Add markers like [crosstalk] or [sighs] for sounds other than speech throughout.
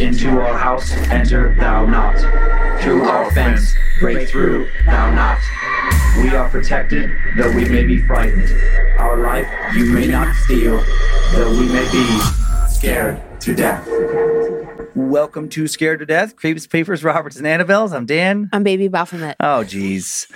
Into our house enter thou not. Through our fence break through thou not. We are protected, though we may be frightened. Our life you may not steal, though we may be scared to death. Welcome to Scared to Death, Creeps, Peepers, Roberts, and Annabelles. I'm Dan. I'm Baby Baphomet. Oh, geez.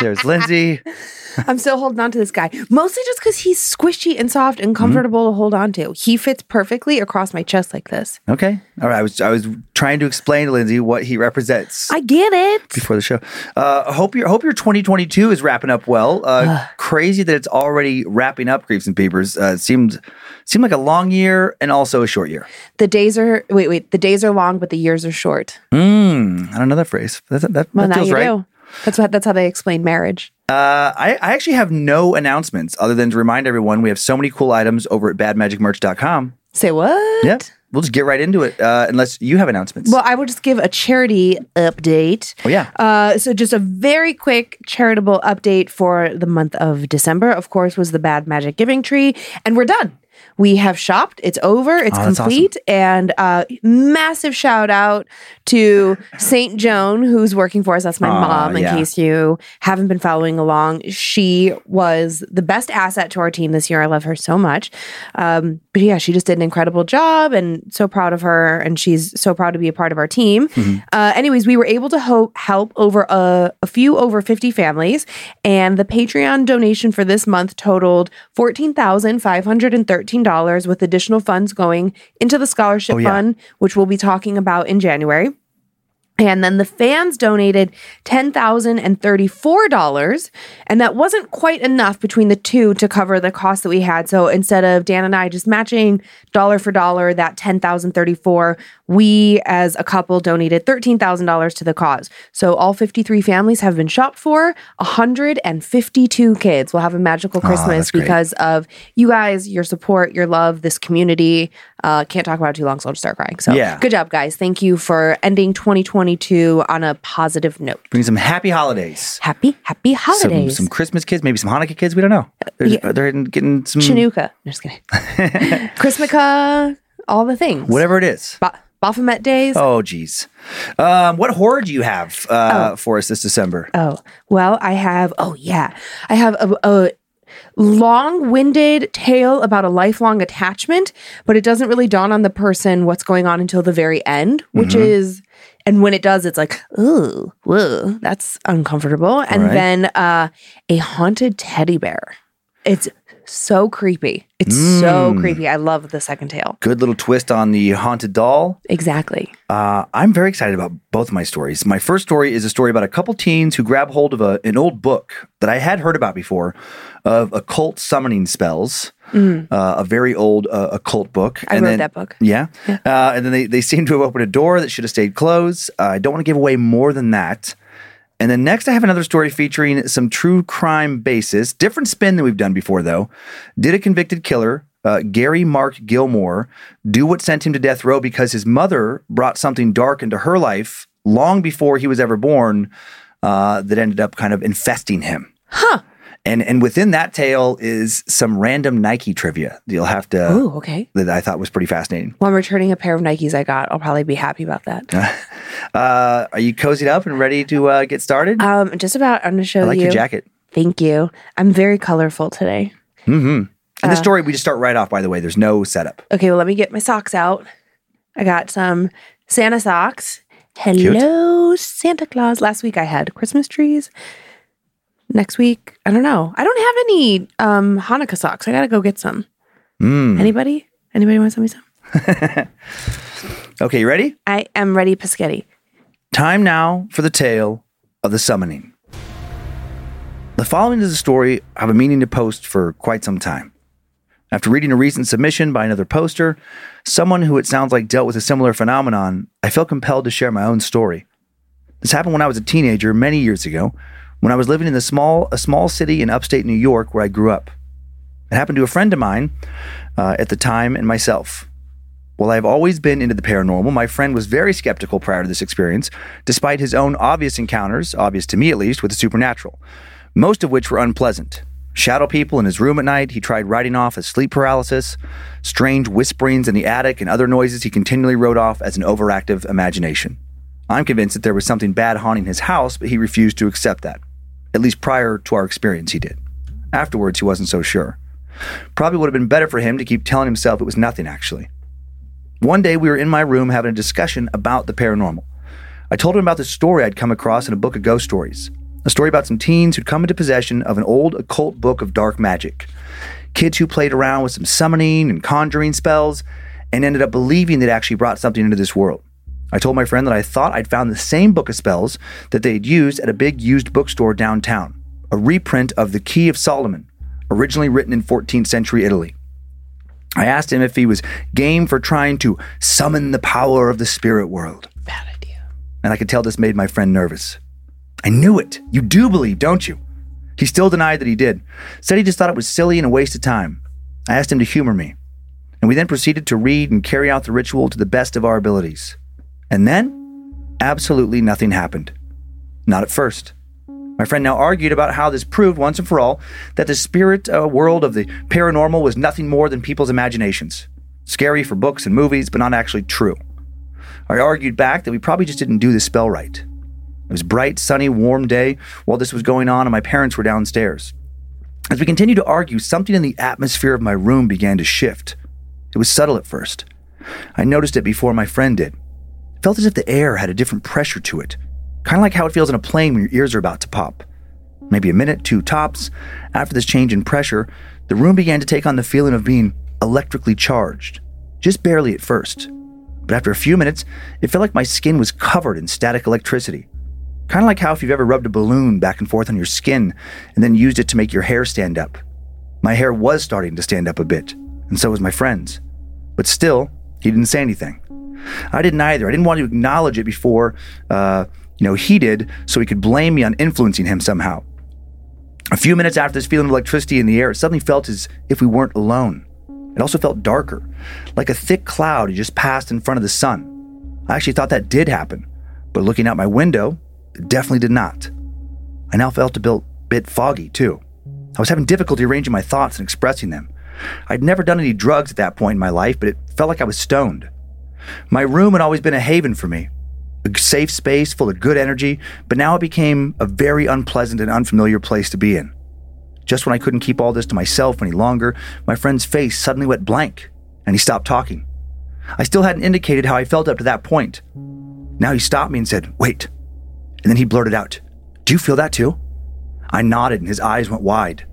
There's Lindsay. [laughs] I'm still holding on to this guy, mostly just because he's squishy and soft and mm-hmm. comfortable to hold on to. He fits perfectly across my chest like this. Okay. All right. I was I was trying to explain to Lindsay what he represents I get it. before the show. Uh, I hope your hope your 2022 is wrapping up well. Uh, crazy that it's already wrapping up. Creeps and Peepers. Uh, seemed seemed like a long year and also a short year. The days are wait, wait. The days are long, but the years are short. Mm, I don't know that phrase. That, that, Well, that feels right. do. That's what. That's how they explain marriage. Uh, I, I actually have no announcements other than to remind everyone we have so many cool items over at badmagicmerch.com. Say what? Yep. We'll just get right into it uh, unless you have announcements. Well, I will just give a charity update. Oh, yeah. Uh, so, just a very quick charitable update for the month of December, of course, was the Bad Magic Giving Tree. And we're done. We have shopped. It's over. It's Oh, complete. And uh, massive shout out to St. Joan, who's working for us. That's my Aw, mom, in yeah. case you haven't been following along. She was the best asset to our team this year. I love her so much. Um, but yeah, she just did an incredible job and so proud of her. And she's so proud to be a part of our team. Uh, anyways, we were able to ho- help over a, a few over 50 families. And the Patreon donation for this month totaled $14,513 with additional funds going into the scholarship Oh, yeah. fund, which we'll be talking about in January. And then the fans donated $10,034. And that wasn't quite enough between the two to cover the cost that we had. So instead of Dan and I just matching dollar for dollar that 10,034, we as a couple donated $13,000 to the cause. So all 53 families have been shopped for. 152 kids will have a magical Christmas that's great. because of you guys, your support, your love, this community. Uh, can't talk about it too long, so I'll just start crying. So Yeah. good job, guys. Thank you for ending 2022 on a positive note. Bring some happy holidays. Happy, happy Some, holidays. some Christmas kids, maybe some Hanukkah kids. We don't know. They're, Yeah. they're getting some Chinooka. No, just kidding. [laughs] Christmaka, all the things. whatever it is. Ba- Baphomet days. Oh, geez. Um, what horror do you have uh, for us this December? Oh, well, I have, oh, yeah. I have a, a long winded tale about a lifelong attachment, but it doesn't really dawn on the person what's going on until the very end, which Mm-hmm. is, and when it does, it's like, ooh, whoa, that's uncomfortable. And right. then uh, a haunted teddy bear. It's so creepy. It's so Mm. creepy. I love the second tale. Good little twist on the haunted doll. Exactly. Uh, I'm very excited about both of my stories. My first story is a story about a couple teens who grab hold of a, an old book that I had heard about before of occult summoning spells, uh, a very old uh, occult book. Mm. I And wrote then- that book. Yeah. Uh, and then they, they seem to have opened a door that should have stayed closed. Uh, I don't want to give away more than that. And then next, I have another story featuring some true crime basis, different spin than we've done before, though. Did a convicted killer, uh, Gary Mark Gilmore, do what sent him to death row because his mother brought something dark into her life long before he was ever born uh, that ended up kind of infesting him? Huh. And and within that tale is some random Nike trivia that you'll have to Ooh, okay. that I thought was pretty fascinating. Well, I'm returning a pair of Nikes I got. I'll probably be happy about that. [laughs] Uh, are you cozied up and ready to uh, get started? Um, just about. I'm going to show I like you. your jacket. Thank you. I'm very colorful today. Mm-hmm. And Uh, the story, we just start right off, by the way. There's no setup. Okay, well, let me get my socks out. I got some Santa socks. Hello, Santa Claus. Last week I had Christmas trees. Next week, I don't know. I don't have any um Hanukkah socks. I gotta go get some. Mm. Anybody? Anybody want to send me some? [laughs] Okay, you ready? I am ready, Paschetti. Time now for the tale of the summoning. The following is a story I have a meaning to post for quite some time. After reading a recent submission by another poster, someone who it sounds like dealt with a similar phenomenon, I felt compelled to share my own story. This happened when I was a teenager many years ago, when I was living in the small, a small city in upstate New York where I grew up. It happened to a friend of mine uh, at the time and myself. While I've always been into the paranormal, my friend was very skeptical prior to this experience, despite his own obvious encounters, obvious to me at least, with the supernatural, most of which were unpleasant. Shadow people in his room at night, he tried writing off as sleep paralysis, strange whisperings in the attic, and other noises he continually wrote off as an overactive imagination. I'm convinced that there was something bad haunting his house, but he refused to accept that. At least prior to our experience, he did. Afterwards, he wasn't so sure. Probably would have been better for him to keep telling himself it was nothing, actually. One day, we were in my room having a discussion about the paranormal. I told him about the story I'd come across in a book of ghost stories a story about some teens who'd come into possession of an old occult book of dark magic. Kids who played around with some summoning and conjuring spells and ended up believing they'd actually brought something into this world. I told my friend that I thought I'd found the same book of spells that they'd used at a big used bookstore downtown, a reprint of The Key of Solomon, originally written in 14th century Italy. I asked him if he was game for trying to summon the power of the spirit world. Bad idea. And I could tell this made my friend nervous. I knew it. You do believe, don't you? He still denied that he did, said he just thought it was silly and a waste of time. I asked him to humor me, and we then proceeded to read and carry out the ritual to the best of our abilities. And then, absolutely nothing happened. Not at first. My friend now argued about how this proved once and for all that the spirit uh, world of the paranormal was nothing more than people's imaginations. Scary for books and movies, but not actually true. I argued back that we probably just didn't do the spell right. It was bright, sunny, warm day while this was going on, and my parents were downstairs. As we continued to argue, something in the atmosphere of my room began to shift. It was subtle at first. I noticed it before my friend did. Felt as if the air had a different pressure to it, kind of like how it feels in a plane when your ears are about to pop. Maybe a minute, two tops. After this change in pressure, the room began to take on the feeling of being electrically charged, just barely at first. But after a few minutes, it felt like my skin was covered in static electricity. Kind of like how if you've ever rubbed a balloon back and forth on your skin and then used it to make your hair stand up. My hair was starting to stand up a bit, and so was my friend's. But still, he didn't say anything. I didn't either. I didn't want to acknowledge it before, uh, you know, he did, so he could blame me on influencing him somehow. A few minutes after this feeling of electricity in the air, it suddenly felt as if we weren't alone. It also felt darker, like a thick cloud had just passed in front of the sun. I actually thought that did happen, but looking out my window, it definitely did not. I now felt a bit foggy, too. I was having difficulty arranging my thoughts and expressing them. I'd never done any drugs at that point in my life, but it felt like I was stoned. My room had always been a haven for me, a safe space full of good energy, but now it became a very unpleasant and unfamiliar place to be in. Just when I couldn't keep all this to myself any longer, my friend's face suddenly went blank, and he stopped talking. I still hadn't indicated how I felt up to that point. Now he stopped me and said, Wait. And then he blurted out, Do you feel that too? I nodded and his eyes went wide.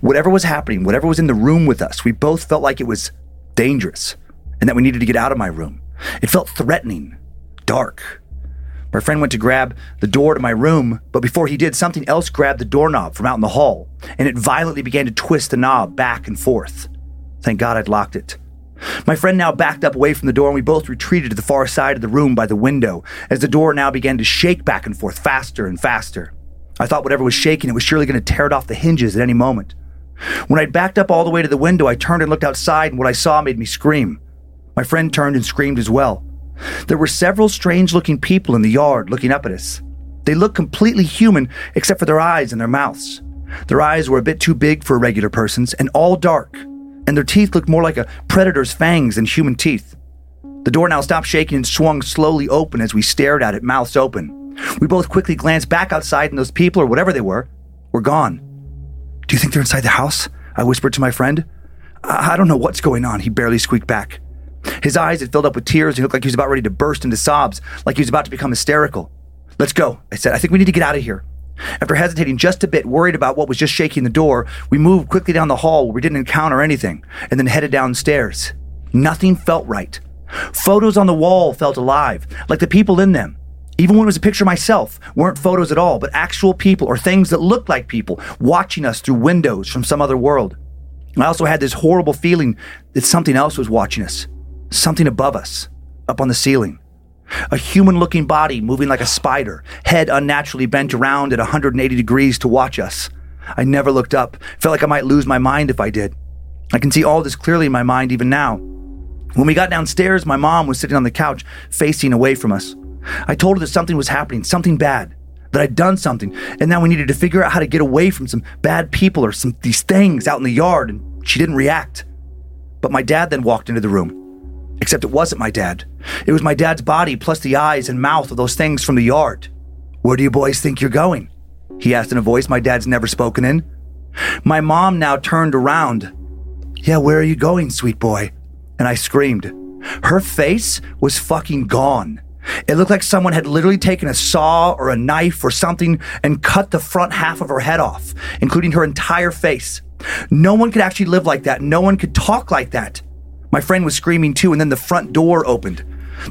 Whatever was happening, whatever was in the room with us, we both felt like it was dangerous and that we needed to get out of my room. It felt threatening, dark. My friend went to grab the door to my room, but before he did, something else grabbed the doorknob from out in the hall, and it violently began to twist the knob back and forth. Thank God I'd locked it. My friend now backed up away from the door, and we both retreated to the far side of the room by the window as the door now began to shake back and forth faster and faster. I thought whatever was shaking, it was surely going to tear it off the hinges at any moment. When I'd backed up all the way to the window, I turned and looked outside, and what I saw made me scream. My friend turned and screamed as well. There were several strange looking people in the yard looking up at us. They looked completely human except for their eyes and their mouths. Their eyes were a bit too big for a regular person's and all dark, and their teeth looked more like a predator's fangs than human teeth. The door now stopped shaking and swung slowly open as we stared at it, mouths open. We both quickly glanced back outside, and those people, or whatever they were, were gone. Do you think they're inside the house? I whispered to my friend. I, I don't know what's going on, he barely squeaked back. His eyes had filled up with tears he looked like he was about ready to burst into sobs, like he was about to become hysterical. Let's go, I said. I think we need to get out of here. After hesitating just a bit, worried about what was just shaking the door, we moved quickly down the hall where we didn't encounter anything, and then headed downstairs. Nothing felt right. Photos on the wall felt alive, like the people in them. Even when it was a picture of myself, weren't photos at all, but actual people or things that looked like people watching us through windows from some other world. I also had this horrible feeling that something else was watching us, something above us, up on the ceiling. A human looking body moving like a spider, head unnaturally bent around at 180 degrees to watch us. I never looked up, felt like I might lose my mind if I did. I can see all this clearly in my mind even now. When we got downstairs, my mom was sitting on the couch, facing away from us. I told her that something was happening, something bad, that I'd done something, and now we needed to figure out how to get away from some bad people or some these things out in the yard, and she didn't react. But my dad then walked into the room. Except it wasn't my dad. It was my dad's body plus the eyes and mouth of those things from the yard. Where do you boys think you're going? He asked in a voice my dad's never spoken in. My mom now turned around. Yeah, where are you going, sweet boy? And I screamed. Her face was fucking gone. It looked like someone had literally taken a saw or a knife or something and cut the front half of her head off, including her entire face. No one could actually live like that. No one could talk like that. My friend was screaming too, and then the front door opened.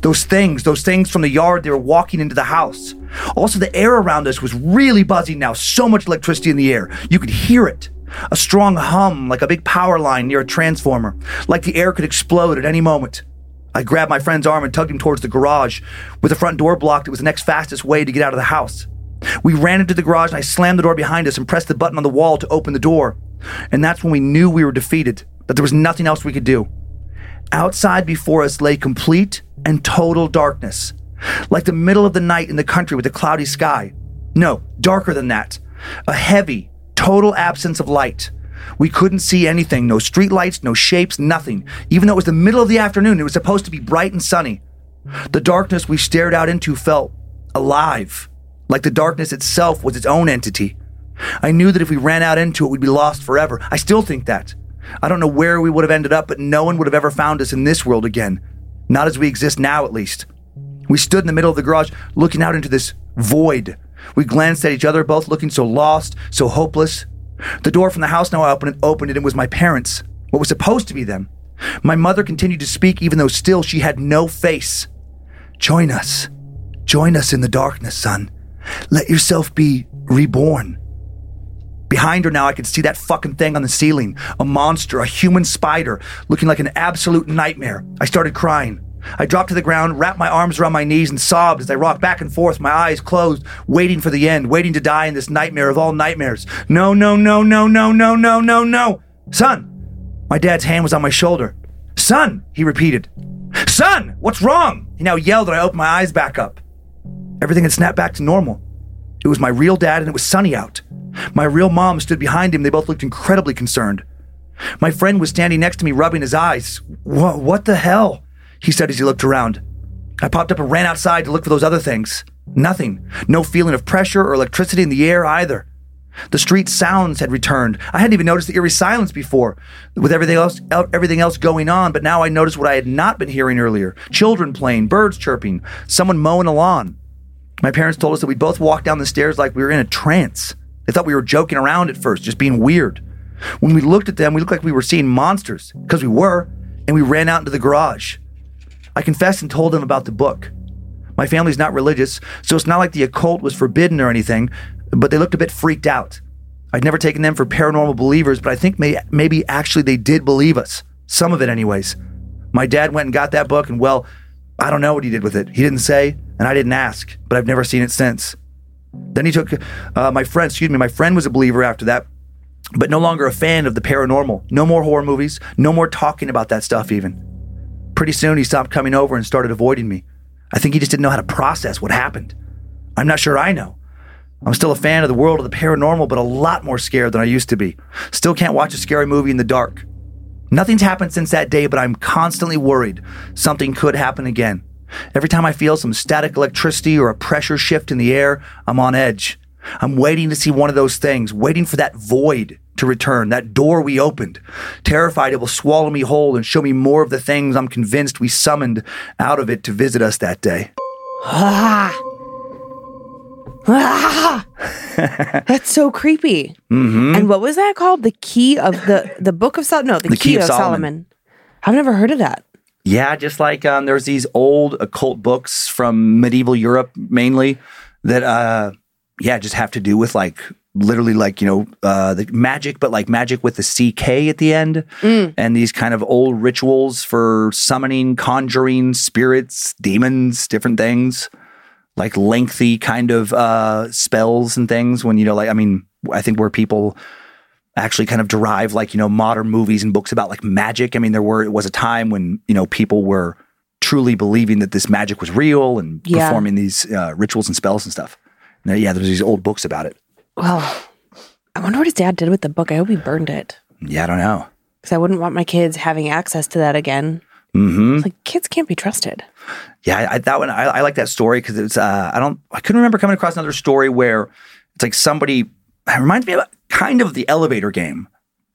Those things, those things from the yard, they were walking into the house. Also, the air around us was really buzzing now, so much electricity in the air. You could hear it. A strong hum, like a big power line near a transformer, like the air could explode at any moment. I grabbed my friend's arm and tugged him towards the garage. With the front door blocked, it was the next fastest way to get out of the house. We ran into the garage and I slammed the door behind us and pressed the button on the wall to open the door. And that's when we knew we were defeated, that there was nothing else we could do. Outside before us lay complete and total darkness, like the middle of the night in the country with a cloudy sky. No, darker than that. A heavy, total absence of light. We couldn't see anything no street lights, no shapes, nothing. Even though it was the middle of the afternoon, it was supposed to be bright and sunny. The darkness we stared out into felt alive, like the darkness itself was its own entity. I knew that if we ran out into it, we'd be lost forever. I still think that. I don't know where we would have ended up, but no one would have ever found us in this world again. Not as we exist now, at least. We stood in the middle of the garage, looking out into this void. We glanced at each other, both looking so lost, so hopeless. The door from the house now opened, opened and it was my parents, what was supposed to be them. My mother continued to speak, even though still she had no face. Join us. Join us in the darkness, son. Let yourself be reborn. Behind her now, I could see that fucking thing on the ceiling. A monster, a human spider, looking like an absolute nightmare. I started crying. I dropped to the ground, wrapped my arms around my knees, and sobbed as I rocked back and forth, my eyes closed, waiting for the end, waiting to die in this nightmare of all nightmares. No, no, no, no, no, no, no, no, no. Son! My dad's hand was on my shoulder. Son! He repeated. Son! What's wrong? He now yelled, and I opened my eyes back up. Everything had snapped back to normal. It was my real dad, and it was sunny out. My real mom stood behind him. They both looked incredibly concerned. My friend was standing next to me, rubbing his eyes. What, the hell? He said as he looked around. I popped up and ran outside to look for those other things. Nothing. No feeling of pressure or electricity in the air either. The street sounds had returned. I hadn't even noticed the eerie silence before, with everything else, everything else going on. But now I noticed what I had not been hearing earlier: children playing, birds chirping, someone mowing a lawn. My parents told us that we both walked down the stairs like we were in a trance. They thought we were joking around at first, just being weird. When we looked at them, we looked like we were seeing monsters, because we were, and we ran out into the garage. I confessed and told them about the book. My family's not religious, so it's not like the occult was forbidden or anything, but they looked a bit freaked out. I'd never taken them for paranormal believers, but I think may, maybe actually they did believe us. Some of it, anyways. My dad went and got that book, and well, I don't know what he did with it. He didn't say, and I didn't ask, but I've never seen it since. Then he took uh, my friend, excuse me, my friend was a believer after that, but no longer a fan of the paranormal. No more horror movies, no more talking about that stuff, even. Pretty soon he stopped coming over and started avoiding me. I think he just didn't know how to process what happened. I'm not sure I know. I'm still a fan of the world of the paranormal, but a lot more scared than I used to be. Still can't watch a scary movie in the dark. Nothing's happened since that day, but I'm constantly worried something could happen again. Every time I feel some static electricity or a pressure shift in the air, I'm on edge. I'm waiting to see one of those things, waiting for that void to return, that door we opened. Terrified it will swallow me whole and show me more of the things I'm convinced we summoned out of it to visit us that day. Ah. Ah. That's so creepy. Mm-hmm. And what was that called? The key of the the book of Solomon? No, the, key, of Solomon. I've never heard of that. Yeah, just like um, there's these old occult books from medieval Europe mainly that, uh, yeah, just have to do with like literally like you know uh, the magic, but like magic with the CK at the end, and these kind of old rituals for summoning, conjuring spirits, demons, different things, like lengthy kind of uh, spells and things. When you know, like I mean, I think where people actually kind of derive like you know modern movies and books about like magic. I mean, there were it was a time when you know people were truly believing that this magic was real and Yeah. performing these uh, rituals and spells and stuff. And, uh, yeah, there's these old books about it. Well, I wonder what his dad did with the book. I hope he burned it Yeah, I don't know. because I wouldn't want my kids having access to that again. Hmm Like kids can't be trusted. Yeah, I, that one I, I like that story because it's uh, I don't I couldn't remember coming across another story where it's like somebody it reminds me of kind of the elevator game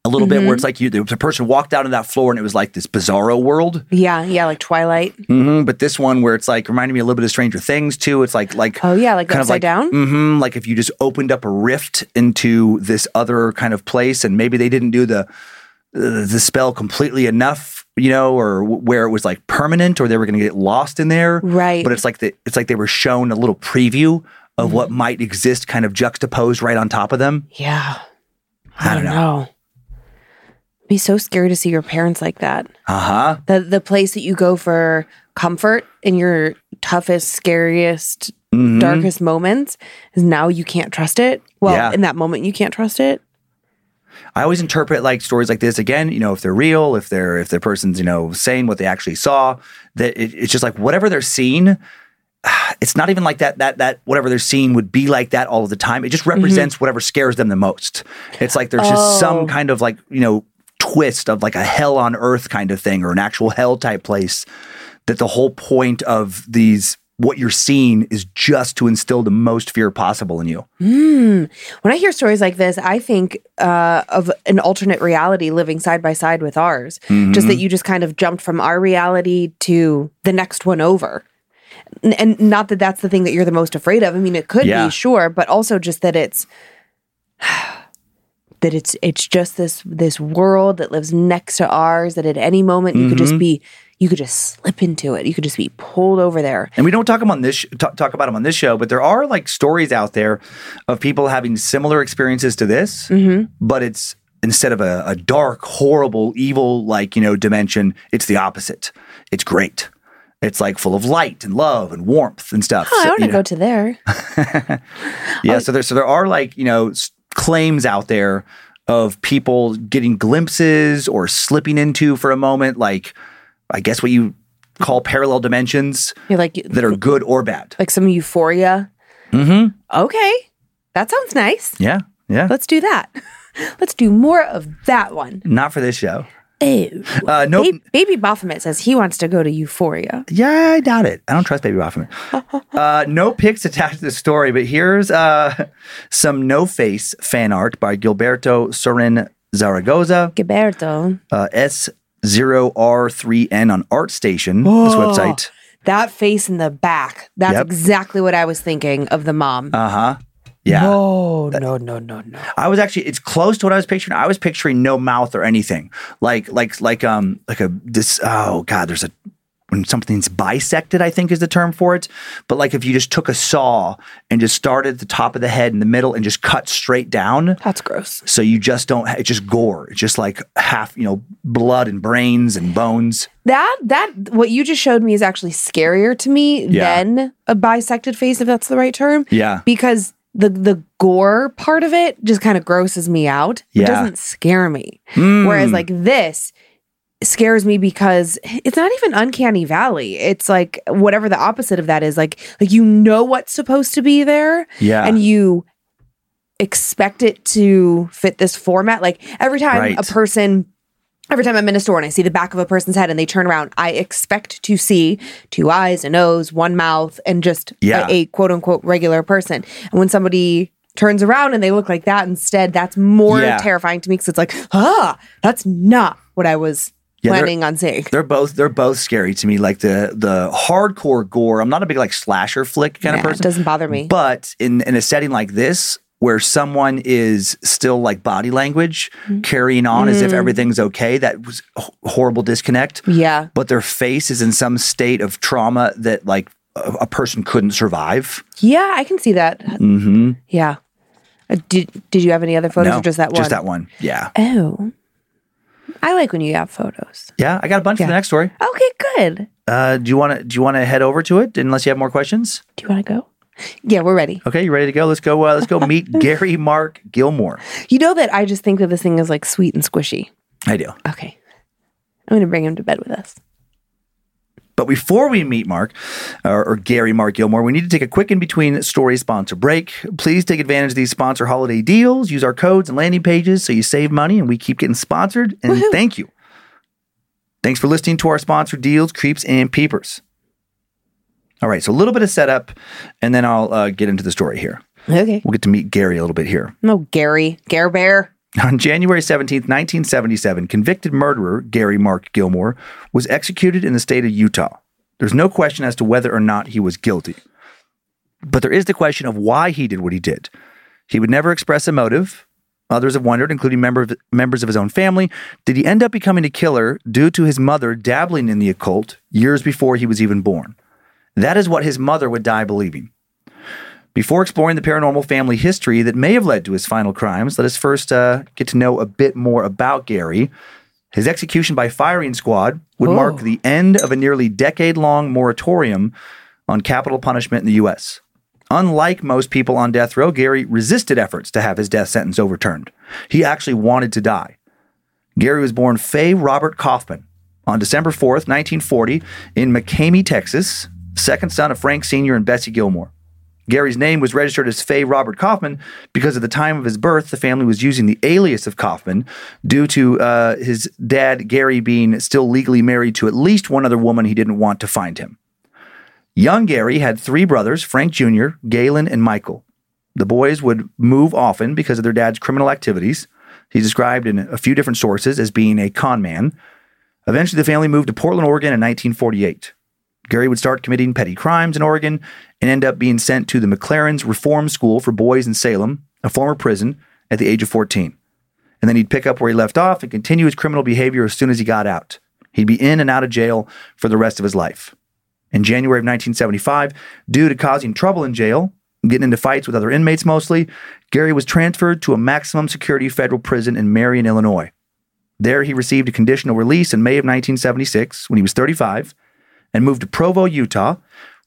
a little bit where it's like you the person walked out on that floor and it was like this bizarro world. Yeah, yeah, like Twilight. hmm But this one where it's like reminding me a little bit of Stranger Things too. It's like like Oh yeah, like kind of upside like down. hmm like if you just opened up a rift into this other kind of place and maybe they didn't do the the spell completely enough you know or where it was like permanent or they were going to get lost in there Right. but it's like the, it's like they were shown a little preview of Mm-hmm. what might exist kind of juxtaposed right on top of them Yeah. I don't know. Be so scary to see your parents like that. uh-huh The the place that you go for comfort in your toughest, scariest, Mhm. darkest moments is now you can't trust it. Well, Yeah. in that moment you can't trust it. I always interpret like stories like this again, you know, if they're real, if they're if the person's, you know, saying what they actually saw, that it, it's just like whatever they're seeing, [sighs] it's not even like that that that whatever they're seeing would be like that all of the time. It just mm-hmm. represents whatever scares them the most. It's like there's just Oh. some kind of like, you know, twist of like a hell on earth kind of thing or an actual hell type place that the whole point of these what you're seeing is just to instill the most fear possible in you. Hmm. When I hear stories like this, I think uh, of an alternate reality living side by side with ours. Just that mm-hmm. you just kind of jumped from our reality to the next one over. And not that that's the thing that you're the most afraid of. I mean, it could Yeah. be, sure, but also just that it's [sighs] that it's it's just this this world that lives next to ours. That at any moment you could just mm-hmm. be you could just slip into it. You could just be pulled over there. And we don't talk on this sh- talk, talk about them on this show, but there are like stories out there of people having similar experiences to this, Mm-hmm. but it's instead of a, a dark, horrible, evil like you know dimension, it's the opposite. It's great. It's like full of light and love and warmth and stuff. Oh, I So, want you to know, go to there. [laughs] yeah, so there so there are like you know s- claims out there of people getting glimpses or slipping into for a moment, like I guess what you call parallel dimensions You're like that are good or bad. like some euphoria. Mm-hmm. Okay. That sounds nice. Yeah, yeah. Let's do that. [laughs] Let's do more of that one. Not for this show. Ew. Uh, no, Ba- Baby Baphomet says he wants to go to Euphoria. yeah, I doubt it. I don't trust Baby Baphomet. [laughs] uh, no pics attached to the story, but here's uh, some no face fan art by Gilberto Sorin Zaragoza, Gilberto. uh, S0R3N on ArtStation, this website. That face in the back. That's Yep. exactly what I was thinking of the mom. Uh huh. Yeah. No, no, no, no, no. I was actually it's close to what I was picturing. I was picturing no mouth or anything. Like like like um like a this oh god, there's a when something's bisected, I think is the term for it. But like if you just took a saw and just started at the top of the head in the middle and just cut straight down. That's gross. So you just don't it's just gore. It's just like half, you know, blood and brains and bones. That that what you just showed me is actually scarier to me Yeah. than a bisected face, if that's the right term. Yeah. Because the the gore part of it just kind of grosses me out. Yeah. It doesn't scare me. Mm. Whereas like this scares me because it's not even uncanny valley. It's like whatever the opposite of that is. Like like you know what's supposed to be there Yeah. and you expect it to fit this format. Like every time Right. a person Every time I'm in a store and I see the back of a person's head and they turn around, I expect to see two eyes, a nose, one mouth, and just a- Yeah. a, quote unquote regular person. And when somebody turns around and they look like that instead, that's more Yeah. terrifying to me because it's like, ah, that's not what I was Yeah, planning on seeing. They're both they're both scary to me. Like the the hardcore gore. I'm not a big like slasher flick kind Yeah, of person. It doesn't bother me. But in in a setting like this, where someone is still like body language Mm-hmm. carrying on as if everything's okay, that was horrible disconnect. yeah. But their face is in some state of trauma that like a, a person couldn't survive. Yeah, I can see that. Mm-hmm. Yeah. Uh, Did Did you have any other photos no, or just that one? Just that one. Yeah. Oh, I like when you have photos. Yeah. I got a bunch for the next story. Okay, good. Uh, do you want to do you want to head over to it unless you have more questions? Do you want to go? Yeah, we're ready. Okay, you ready to go? Let's go. Uh, let's go meet [laughs] Gary Mark Gilmore. You know that I just think that this thing is like sweet and squishy. I do. Okay, I'm gonna bring him to bed with us. But before we meet Mark or, or Gary Mark Gilmore, we need to take a quick in between story sponsor break. Please take advantage of these sponsor holiday deals. Use our codes and landing pages so you save money and we keep getting sponsored. And thank you. Thanks for listening to our sponsor deals, Creeps and Peepers. All right, so a little bit of setup, and then I'll uh, get into the story here. Okay. We'll get to meet Gary a little bit here. No, Gary, Gare Bear. On January 17th, 1977, convicted murderer Gary Mark Gilmore was executed in the state of Utah. There's no question as to whether or not he was guilty. But there is the question of why he did what he did. He would never express a motive. Others have wondered, including member of, members of his own family, did he end up becoming a killer due to his mother dabbling in the occult years before he was even born? That is what his mother would die believing. Before exploring the paranormal family history that may have led to his final crimes, let us first uh, get to know a bit more about Gary. His execution by firing squad would mark the end of a nearly decade long moratorium on capital punishment in the U.S. Unlike most people on death row, Gary resisted efforts to have his death sentence overturned. He actually wanted to die. Gary was born Fay Robert Coffman on December 4th, 1940, in McCamey, Texas, second son of Frank Sr. and Bessie Gilmore. Gary's name was registered as Fay Robert Coffman because at the time of his birth, the family was using the alias of Coffman due to uh, his dad, Gary, being still legally married to at least one other woman he didn't want to find him. Young Gary had three brothers, Frank Jr., Galen, and Michael. The boys would move often because of their dad's criminal activities. He's described in a few different sources as being a con man. Eventually, the family moved to Portland, Oregon in 1948. Gary would start committing petty crimes in Oregon and end up being sent to the McLaren's Reform School for Boys in Salem, a former prison, at the age of 14. And then he'd pick up where he left off and continue his criminal behavior as soon as he got out. He'd be in and out of jail for the rest of his life. In January of 1975, due to causing trouble in jail, getting into fights with other inmates mostly, Gary was transferred to a maximum security federal prison in Marion, Illinois. There, he received a conditional release in May of 1976 when he was 35 and moved to Provo, Utah,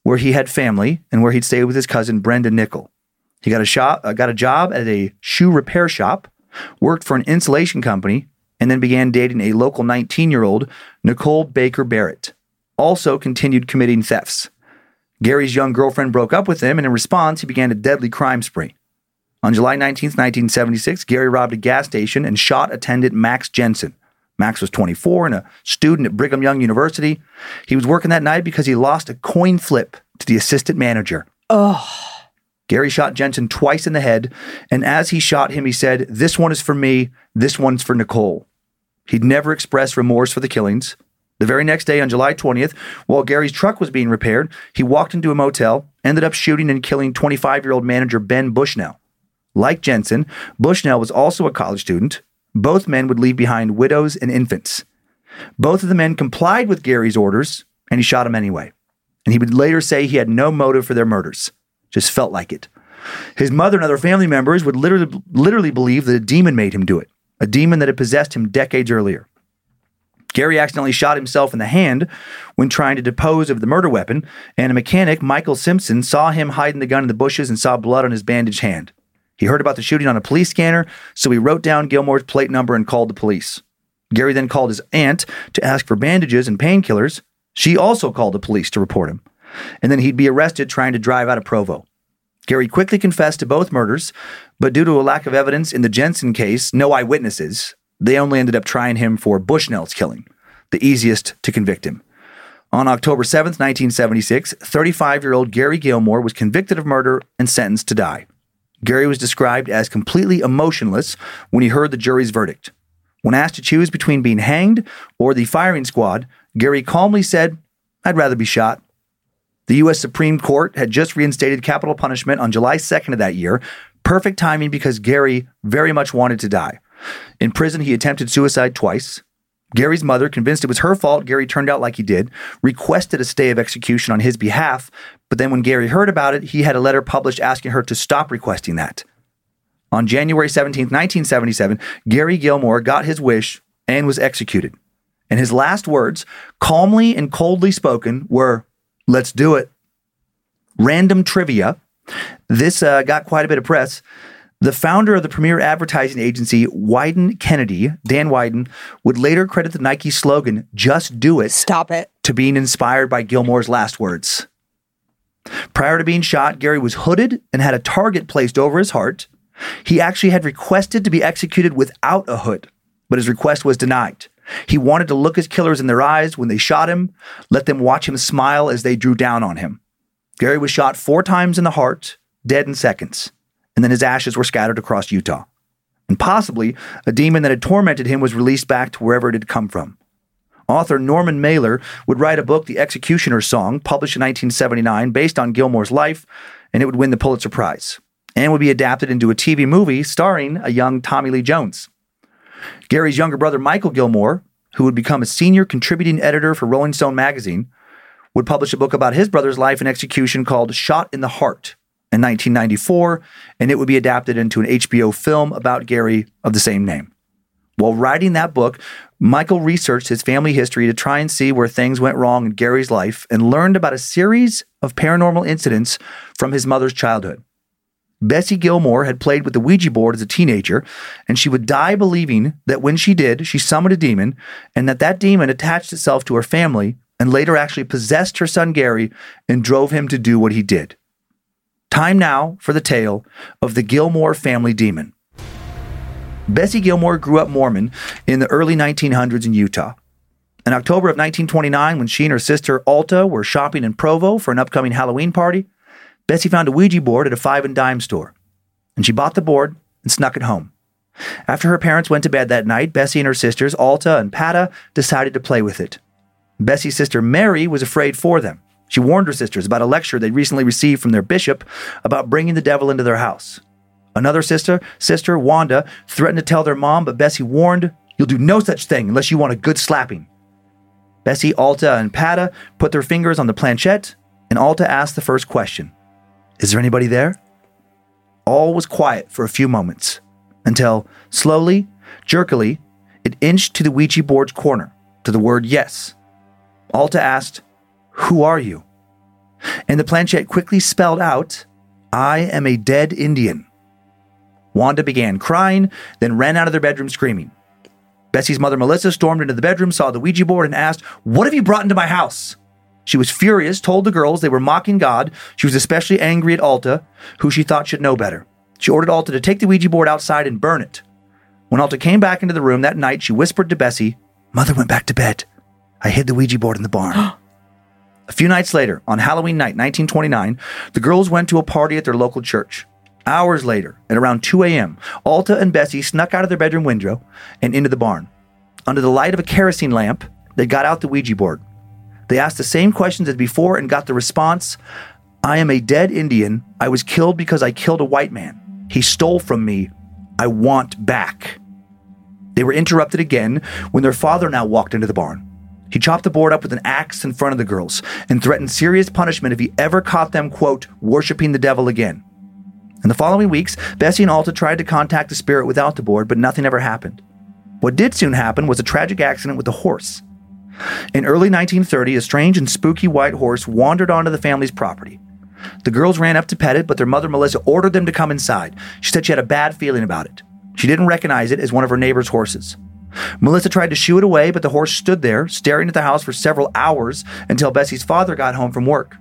where he had family and where he'd stay with his cousin Brenda Nicol. He got a shop, uh, got a job at a shoe repair shop, worked for an insulation company, and then began dating a local 19-year-old, Nicole Baker Barrett. Also continued committing thefts. Gary's young girlfriend broke up with him, and in response, he began a deadly crime spree. On July 19, 1976, Gary robbed a gas station and shot attendant Max Jensen. Max was 24 and a student at Brigham Young University. He was working that night because he lost a coin flip to the assistant manager. Gary shot Jensen twice in the head, and as he shot him, he said, This one is for me, this one's for Nicole. He'd never expressed remorse for the killings. The very next day, on July 20th, while Gary's truck was being repaired, he walked into a motel, ended up shooting and killing 25 year old manager Ben Bushnell. Like Jensen, Bushnell was also a college student. Both men would leave behind widows and infants. Both of the men complied with Gary's orders, and he shot him anyway. And he would later say he had no motive for their murders, just felt like it. His mother and other family members would literally, literally believe that a demon made him do it, a demon that had possessed him decades earlier. Gary accidentally shot himself in the hand when trying to dispose of the murder weapon, and a mechanic, Michael Simpson, saw him hiding the gun in the bushes and saw blood on his bandaged hand. He heard about the shooting on a police scanner, so he wrote down Gilmore's plate number and called the police. Gary then called his aunt to ask for bandages and painkillers. She also called the police to report him. And then he'd be arrested trying to drive out of Provo. Gary quickly confessed to both murders, but due to a lack of evidence in the Jensen case, no eyewitnesses, they only ended up trying him for Bushnell's killing, the easiest to convict him. On October 7th, 1976, 35 year old Gary Gilmore was convicted of murder and sentenced to die. Gary was described as completely emotionless when he heard the jury's verdict. When asked to choose between being hanged or the firing squad, Gary calmly said, I'd rather be shot. The U.S. Supreme Court had just reinstated capital punishment on July 2nd of that year. Perfect timing because Gary very much wanted to die. In prison, he attempted suicide twice. Gary's mother, convinced it was her fault Gary turned out like he did, requested a stay of execution on his behalf. But then when Gary heard about it, he had a letter published asking her to stop requesting that. On January 17th, 1977, Gary Gilmore got his wish and was executed. And his last words, calmly and coldly spoken, were, Let's do it. Random trivia. This uh, got quite a bit of press. The founder of the premier advertising agency, Wieden Kennedy, Dan Wieden, would later credit the Nike slogan, Just Do It, Stop it. to being inspired by Gilmore's last words. Prior to being shot, Gary was hooded and had a target placed over his heart. He actually had requested to be executed without a hood, but his request was denied. He wanted to look his killers in their eyes when they shot him, let them watch him smile as they drew down on him. Gary was shot four times in the heart, dead in seconds, and then his ashes were scattered across Utah. And possibly a demon that had tormented him was released back to wherever it had come from. Author Norman Mailer would write a book, The Executioner's Song, published in 1979, based on Gilmore's life, and it would win the Pulitzer Prize and would be adapted into a TV movie starring a young Tommy Lee Jones. Gary's younger brother, Mikal Gilmore, who would become a senior contributing editor for Rolling Stone magazine, would publish a book about his brother's life and execution called Shot in the Heart in 1994, and it would be adapted into an HBO film about Gary of the same name. While writing that book, Mikal researched his family history to try and see where things went wrong in Gary's life and learned about a series of paranormal incidents from his mother's childhood. Bessie Gilmore had played with the Ouija board as a teenager, and she would die believing that when she did, she summoned a demon, and that that demon attached itself to her family and later actually possessed her son Gary and drove him to do what he did. Time now for the tale of the Gilmore family demon. Bessie Gilmore grew up Mormon in the early 1900s in Utah. In October of 1929, when she and her sister Alta were shopping in Provo for an upcoming Halloween party, Bessie found a Ouija board at a five and dime store, and she bought the board and snuck it home. After her parents went to bed that night, Bessie and her sisters, Alta and Pata, decided to play with it. Bessie's sister Mary was afraid for them. She warned her sisters about a lecture they'd recently received from their bishop about bringing the devil into their house. Another sister, sister Wanda, threatened to tell their mom, but Bessie warned, You'll do no such thing unless you want a good slapping. Bessie, Alta, and Pata put their fingers on the planchette, and Alta asked the first question Is there anybody there? All was quiet for a few moments until, slowly, jerkily, it inched to the Ouija board's corner to the word yes. Alta asked, Who are you? And the planchette quickly spelled out, I am a dead Indian. Wanda began crying, then ran out of their bedroom screaming. Bessie's mother, Melissa, stormed into the bedroom, saw the Ouija board, and asked, What have you brought into my house? She was furious, told the girls they were mocking God. She was especially angry at Alta, who she thought should know better. She ordered Alta to take the Ouija board outside and burn it. When Alta came back into the room that night, she whispered to Bessie, Mother went back to bed. I hid the Ouija board in the barn. [gasps] a few nights later, on Halloween night, 1929, the girls went to a party at their local church. Hours later, at around 2 a.m., Alta and Bessie snuck out of their bedroom window and into the barn. Under the light of a kerosene lamp, they got out the Ouija board. They asked the same questions as before and got the response I am a dead Indian. I was killed because I killed a white man. He stole from me. I want back. They were interrupted again when their father now walked into the barn. He chopped the board up with an axe in front of the girls and threatened serious punishment if he ever caught them, quote, worshiping the devil again. In the following weeks, Bessie and Alta tried to contact the spirit without the board, but nothing ever happened. What did soon happen was a tragic accident with a horse. In early 1930, a strange and spooky white horse wandered onto the family's property. The girls ran up to pet it, but their mother, Melissa, ordered them to come inside. She said she had a bad feeling about it. She didn't recognize it as one of her neighbor's horses. Melissa tried to shoo it away, but the horse stood there, staring at the house for several hours until Bessie's father got home from work.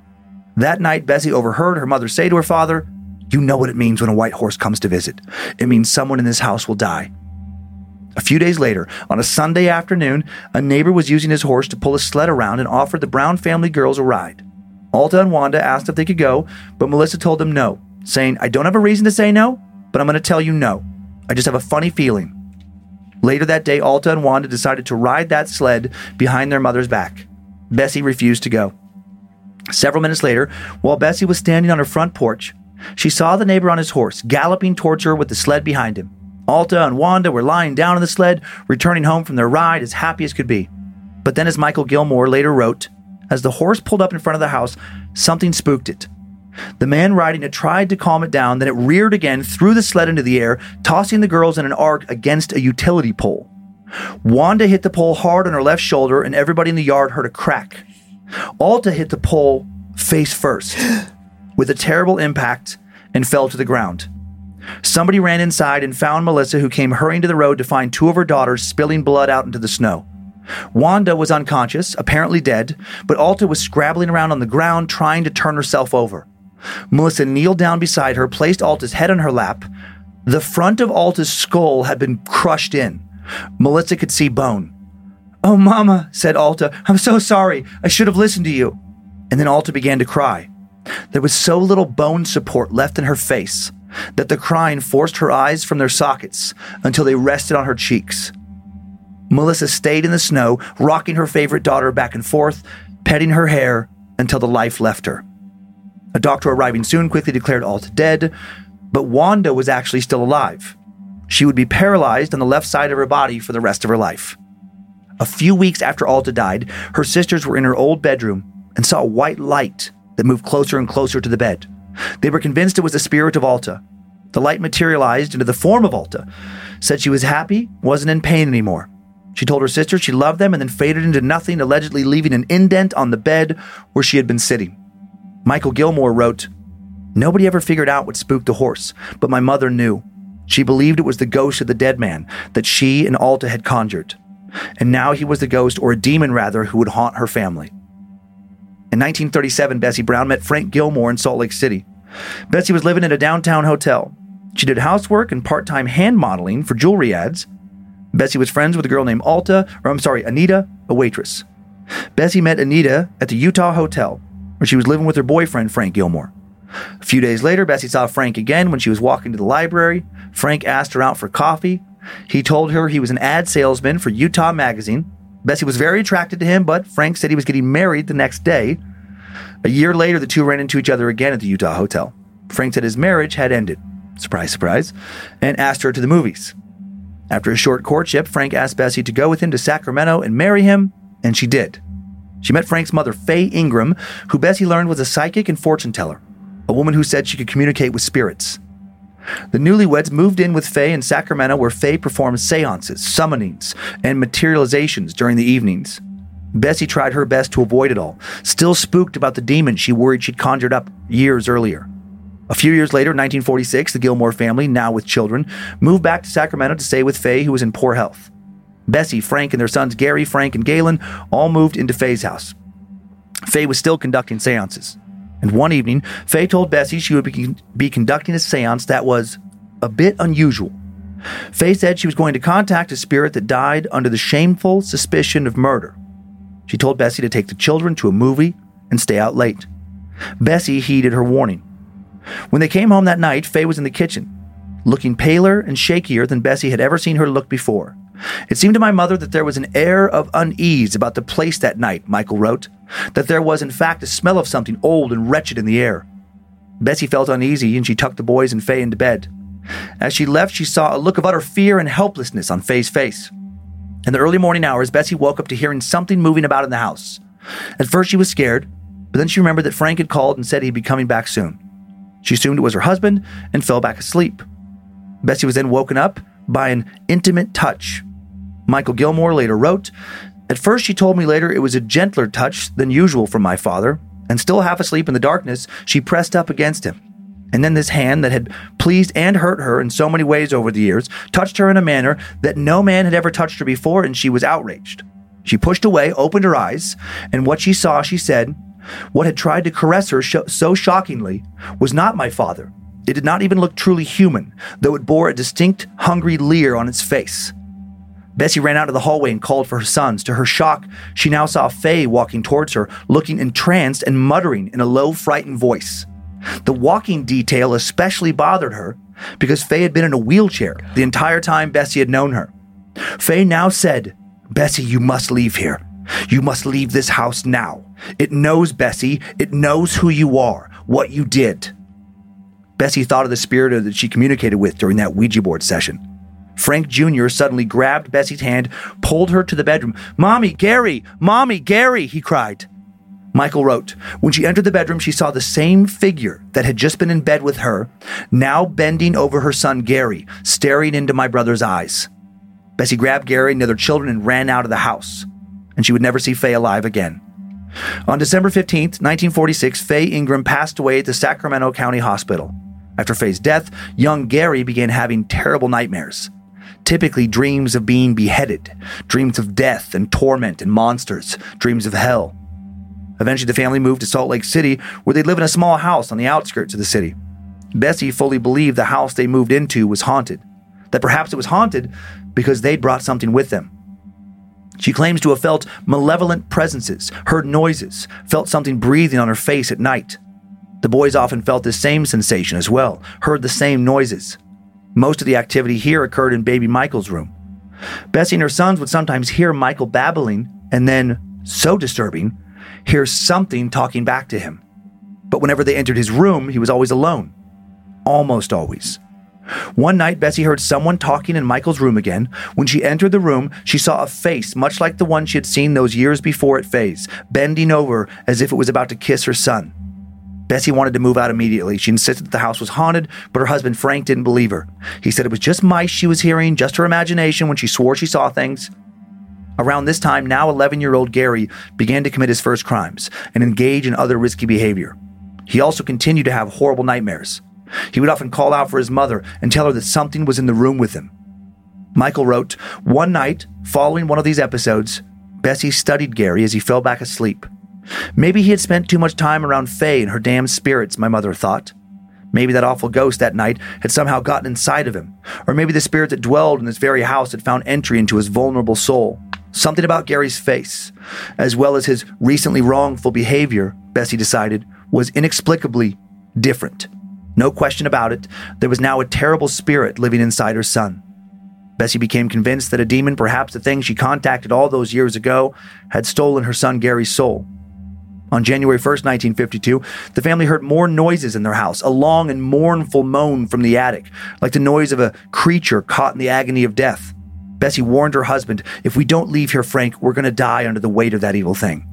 That night, Bessie overheard her mother say to her father, You know what it means when a white horse comes to visit. It means someone in this house will die. A few days later, on a Sunday afternoon, a neighbor was using his horse to pull a sled around and offered the Brown family girls a ride. Alta and Wanda asked if they could go, but Melissa told them no, saying, I don't have a reason to say no, but I'm going to tell you no. I just have a funny feeling. Later that day, Alta and Wanda decided to ride that sled behind their mother's back. Bessie refused to go. Several minutes later, while Bessie was standing on her front porch, she saw the neighbor on his horse galloping towards her with the sled behind him. Alta and Wanda were lying down in the sled, returning home from their ride as happy as could be. But then, as Mikal Gilmore later wrote, as the horse pulled up in front of the house, something spooked it. The man riding it tried to calm it down, then it reared again, threw the sled into the air, tossing the girls in an arc against a utility pole. Wanda hit the pole hard on her left shoulder, and everybody in the yard heard a crack. Alta hit the pole face first [gasps] [gasps] [gasps] with a terrible impact and fell to the ground. Somebody ran inside and found Melissa, who came hurrying to the road to find two of her daughters spilling blood out into the snow. Wanda was unconscious, apparently dead, but Alta was scrabbling around on the ground trying to turn herself over. Melissa kneeled down beside her, placed Alta's head on her lap. The front of Alta's skull had been crushed in. Melissa could see bone. Oh, Mama, said Alta, I'm so sorry. I should have listened to you. And then Alta began to cry. There was so little bone support left in her face that the crying forced her eyes from their sockets until they rested on her cheeks. Melissa stayed in the snow, rocking her favorite daughter back and forth, petting her hair until the life left her. A doctor arriving soon quickly declared Alta dead, but Wanda was actually still alive. She would be paralyzed on the left side of her body for the rest of her life. A few weeks after Alta died, her sisters were in her old bedroom and saw a white light that moved closer and closer to the bed. They were convinced it was the spirit of Alta. The light materialized into the form of Alta, said she was happy, wasn't in pain anymore. She told her sisters she loved them and then faded into nothing, allegedly leaving an indent on the bed where she had been sitting. Mikal Gilmore wrote, Nobody ever figured out what spooked the horse, but my mother knew. She believed it was the ghost of the dead man that she and Alta had conjured. And now he was the ghost, or a demon rather, who would haunt her family. In 1937, Bessie Brown met Frank Gilmore in Salt Lake City. Bessie was living in a downtown hotel. She did housework and part time hand modeling for jewelry ads. Bessie was friends with a girl named Alta, or I'm sorry, Anita, a waitress. Bessie met Anita at the Utah Hotel, where she was living with her boyfriend, Frank Gilmore. A few days later, Bessie saw Frank again when she was walking to the library. Frank asked her out for coffee. He told her he was an ad salesman for Utah Magazine Bessie was very attracted to him, but Frank said he was getting married the next day. A year later, the two ran into each other again at the Utah hotel. Frank said his marriage had ended. Surprise, surprise. And asked her to the movies. After a short courtship, Frank asked Bessie to go with him to Sacramento and marry him, and she did. She met Frank's mother, Faye Ingram, who Bessie learned was a psychic and fortune teller, a woman who said she could communicate with spirits. The newlyweds moved in with Faye in Sacramento, where Faye performed seances, summonings, and materializations during the evenings. Bessie tried her best to avoid it all, still spooked about the demon she worried she'd conjured up years earlier. A few years later, 1946, the Gilmore family, now with children, moved back to Sacramento to stay with Faye, who was in poor health. Bessie, Frank, and their sons Gary, Frank, and Gaylen all moved into Faye's house. Faye was still conducting seances. And one evening, Faye told Bessie she would be, be conducting a seance that was a bit unusual. Faye said she was going to contact a spirit that died under the shameful suspicion of murder. She told Bessie to take the children to a movie and stay out late. Bessie heeded her warning. When they came home that night, Faye was in the kitchen, looking paler and shakier than Bessie had ever seen her look before. It seemed to my mother that there was an air of unease about the place that night, Mikal wrote, that there was in fact a smell of something old and wretched in the air. Bessie felt uneasy and she tucked the boys and Faye into bed. As she left, she saw a look of utter fear and helplessness on Faye's face. In the early morning hours, Bessie woke up to hearing something moving about in the house. At first, she was scared, but then she remembered that Frank had called and said he'd be coming back soon. She assumed it was her husband and fell back asleep. Bessie was then woken up by an intimate touch. Mikal Gilmore later wrote, At first, she told me later it was a gentler touch than usual from my father, and still half asleep in the darkness, she pressed up against him. And then this hand that had pleased and hurt her in so many ways over the years touched her in a manner that no man had ever touched her before, and she was outraged. She pushed away, opened her eyes, and what she saw, she said, what had tried to caress her so shockingly was not my father, it did not even look truly human, though it bore a distinct, hungry leer on its face. Bessie ran out of the hallway and called for her sons. To her shock, she now saw Faye walking towards her, looking entranced and muttering in a low, frightened voice. The walking detail especially bothered her because Faye had been in a wheelchair the entire time Bessie had known her. Faye now said, Bessie, you must leave here. You must leave this house now. It knows, Bessie, it knows who you are, what you did. Bessie thought of the spirit that she communicated with during that Ouija board session. Frank Jr. suddenly grabbed Bessie's hand, pulled her to the bedroom. Mommy, Gary! Mommy, Gary! he cried. Mikal wrote, When she entered the bedroom, she saw the same figure that had just been in bed with her, now bending over her son Gary, staring into my brother's eyes. Bessie grabbed Gary and the other children and ran out of the house, and she would never see Faye alive again. On December 15th, 1946, Faye Ingram passed away at the Sacramento County Hospital. After Faye's death, young Gary began having terrible nightmares. Typically, dreams of being beheaded, dreams of death and torment and monsters, dreams of hell. Eventually, the family moved to Salt Lake City, where they live in a small house on the outskirts of the city. Bessie fully believed the house they moved into was haunted, that perhaps it was haunted because they'd brought something with them. She claims to have felt malevolent presences, heard noises, felt something breathing on her face at night. The boys often felt the same sensation as well, heard the same noises. Most of the activity here occurred in baby Mikal's room. Bessie and her sons would sometimes hear Mikal babbling and then, so disturbing, hear something talking back to him. But whenever they entered his room, he was always alone. Almost always. One night, Bessie heard someone talking in Mikal's room again. When she entered the room, she saw a face much like the one she had seen those years before at Faye's, bending over as if it was about to kiss her son. Bessie wanted to move out immediately. She insisted that the house was haunted, but her husband Frank didn't believe her. He said it was just mice she was hearing, just her imagination when she swore she saw things. Around this time, now 11 year old Gary began to commit his first crimes and engage in other risky behavior. He also continued to have horrible nightmares. He would often call out for his mother and tell her that something was in the room with him. Mikal wrote, One night, following one of these episodes, Bessie studied Gary as he fell back asleep. Maybe he had spent too much time around Faye and her damned spirits, my mother thought. Maybe that awful ghost that night had somehow gotten inside of him. Or maybe the spirit that dwelled in this very house had found entry into his vulnerable soul. Something about Gary's face, as well as his recently wrongful behavior, Bessie decided, was inexplicably different. No question about it, there was now a terrible spirit living inside her son. Bessie became convinced that a demon, perhaps the thing she contacted all those years ago, had stolen her son Gary's soul. On January 1st, 1952, the family heard more noises in their house, a long and mournful moan from the attic, like the noise of a creature caught in the agony of death. Bessie warned her husband, If we don't leave here, Frank, we're going to die under the weight of that evil thing.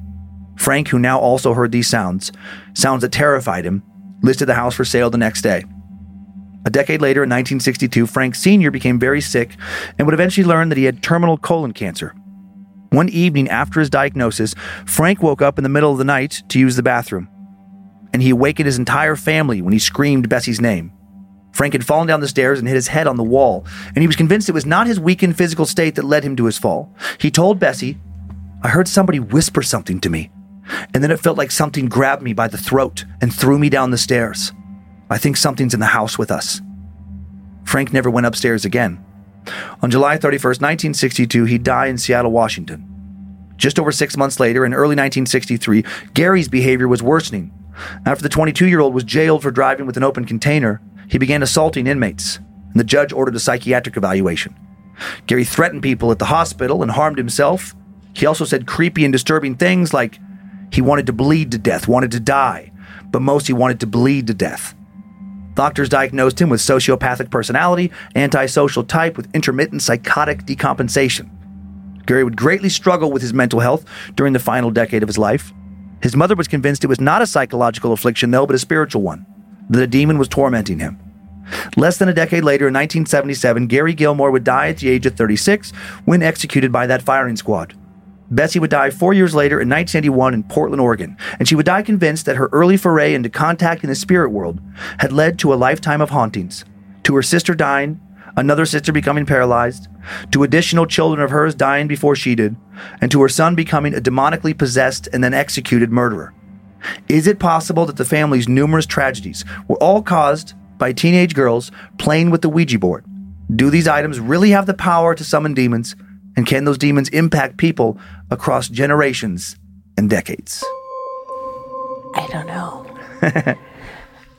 Frank, who now also heard these sounds, sounds that terrified him, listed the house for sale the next day. A decade later, in 1962, Frank Sr. became very sick and would eventually learn that he had terminal colon cancer. One evening after his diagnosis, Frank woke up in the middle of the night to use the bathroom. And he awakened his entire family when he screamed Bessie's name. Frank had fallen down the stairs and hit his head on the wall, and he was convinced it was not his weakened physical state that led him to his fall. He told Bessie, I heard somebody whisper something to me, and then it felt like something grabbed me by the throat and threw me down the stairs. I think something's in the house with us. Frank never went upstairs again. On July 31st, 1962, he died in Seattle, Washington. Just over six months later, in early 1963, Gary's behavior was worsening. After the 22 year old was jailed for driving with an open container, he began assaulting inmates, and the judge ordered a psychiatric evaluation. Gary threatened people at the hospital and harmed himself. He also said creepy and disturbing things like he wanted to bleed to death, wanted to die, but most he wanted to bleed to death. Doctors diagnosed him with sociopathic personality, antisocial type with intermittent psychotic decompensation. Gary would greatly struggle with his mental health during the final decade of his life. His mother was convinced it was not a psychological affliction, though, but a spiritual one, that a demon was tormenting him. Less than a decade later, in 1977, Gary Gilmore would die at the age of 36 when executed by that firing squad. Bessie would die four years later in 1981 in Portland, Oregon, and she would die convinced that her early foray into contacting the spirit world had led to a lifetime of hauntings, to her sister dying, another sister becoming paralyzed, to additional children of hers dying before she did, and to her son becoming a demonically possessed and then executed murderer. Is it possible that the family's numerous tragedies were all caused by teenage girls playing with the Ouija board? Do these items really have the power to summon demons? And can those demons impact people across generations and decades? I don't know. [laughs]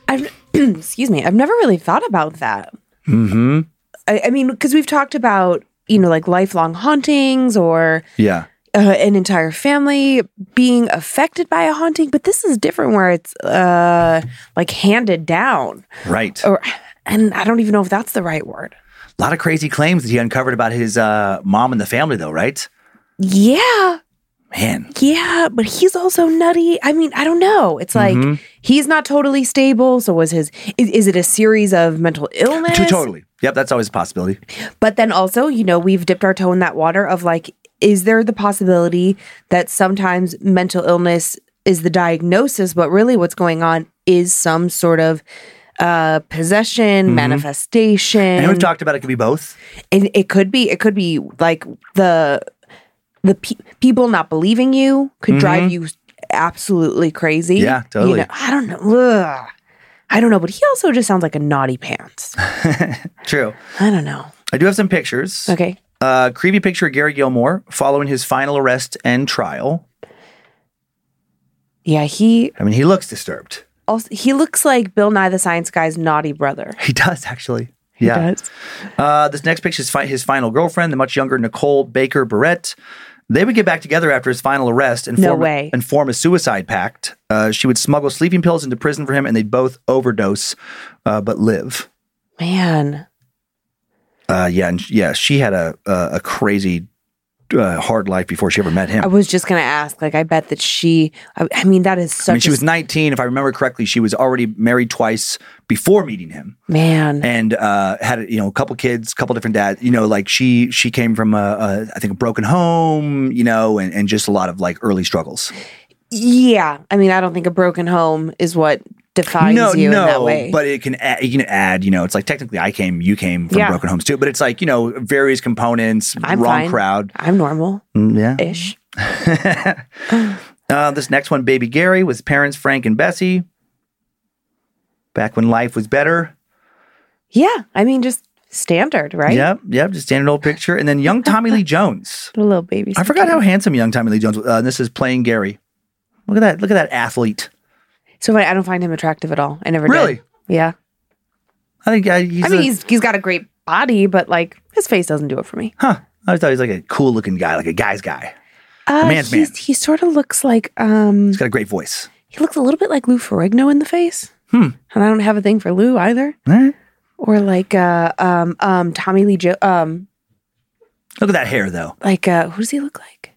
I've, [clears throat] excuse me. I've never really thought about that. Mm-hmm. I, I mean, because we've talked about, you know, like lifelong hauntings or Yeah. uh, an entire family being affected by a haunting, but this is different where it's uh, like handed down. Right. Or, and I don't even know if that's the right word. A lot of crazy claims that he uncovered about his uh, mom and the family, though, right? Yeah. Man. Yeah, but he's also nutty. I mean, I don't know. It's like Mm-hmm. he's not totally stable. So was his? Is, is it a series of mental illness? T- Totally. Yep, that's always a possibility. But then also, you know, we've dipped our toe in that water of like, is there the possibility that sometimes mental illness is the diagnosis, but really what's going on is some sort of uh possession, manifestation. Mm-hmm. And we've talked about it could be both. and it could be it could be like the the pe- people not believing you could drive you absolutely crazy Mm-hmm. Yeah, totally. you know, i don't know Ugh. i don't know but he also just sounds like a naughty pants [laughs] True. i don't know I do have some pictures. okay Uh, creepy picture of Gary Gilmore following his final arrest and trial. yeah he I mean, he looks disturbed. Also he looks like bill nye the science guy's naughty brother [laughs] He does actually. Yeah. does. Uh, this next picture is fi- his final girlfriend, the much younger Nicole Baker Barrett. They would get back together after his final arrest and No form, way. and form a suicide pact. Uh, she would smuggle sleeping pills into prison for him, and they'd both overdose, uh, but live. man Uh, yeah, and yeah, she had a a, a crazy uh, hard life before she ever met him. i was just gonna ask like i bet that she i, I mean that is such I mean, she was 19, if I remember correctly. She was already married twice before meeting him, man and uh, had you know a couple kids, a couple different dads. You know, like she she came from a, a I think a broken home, you know, and, and just a lot of like early struggles. yeah i mean i don't think a broken home is what defines no, you no, in that way but it can add, you can add. You know, it's like technically I came, you came from Yeah. broken homes too, but it's like you know various components, I'm wrong fine. crowd. i'm normal Mm, Yeah. ish [laughs] Uh, this next one, Baby Gary, with parents Frank and Bessie. Back when life was better. Yeah, I mean, just standard, right? Yep, yep. Just standard old picture. And then young Tommy Lee Jones. [laughs] A little baby. I forgot how handsome young Tommy Lee Jones. was. Uh, this is playing Gary. Look at that! Look at that athlete. So I I don't find him attractive at all. I never Really? did. Yeah. I think I, he's. I mean, a- he's he's got a great body, but like his face doesn't do it for me. huh? I always thought he was like a cool looking guy, like a guy's guy. Uh, man's man. He sort of looks like um He's got a great voice. he looks a little bit like Lou Ferrigno in the face. Hmm. And I don't have a thing for Lou either. Right. Or like uh um um Tommy Lee jo- um Look at that hair, though. like uh who does he look like?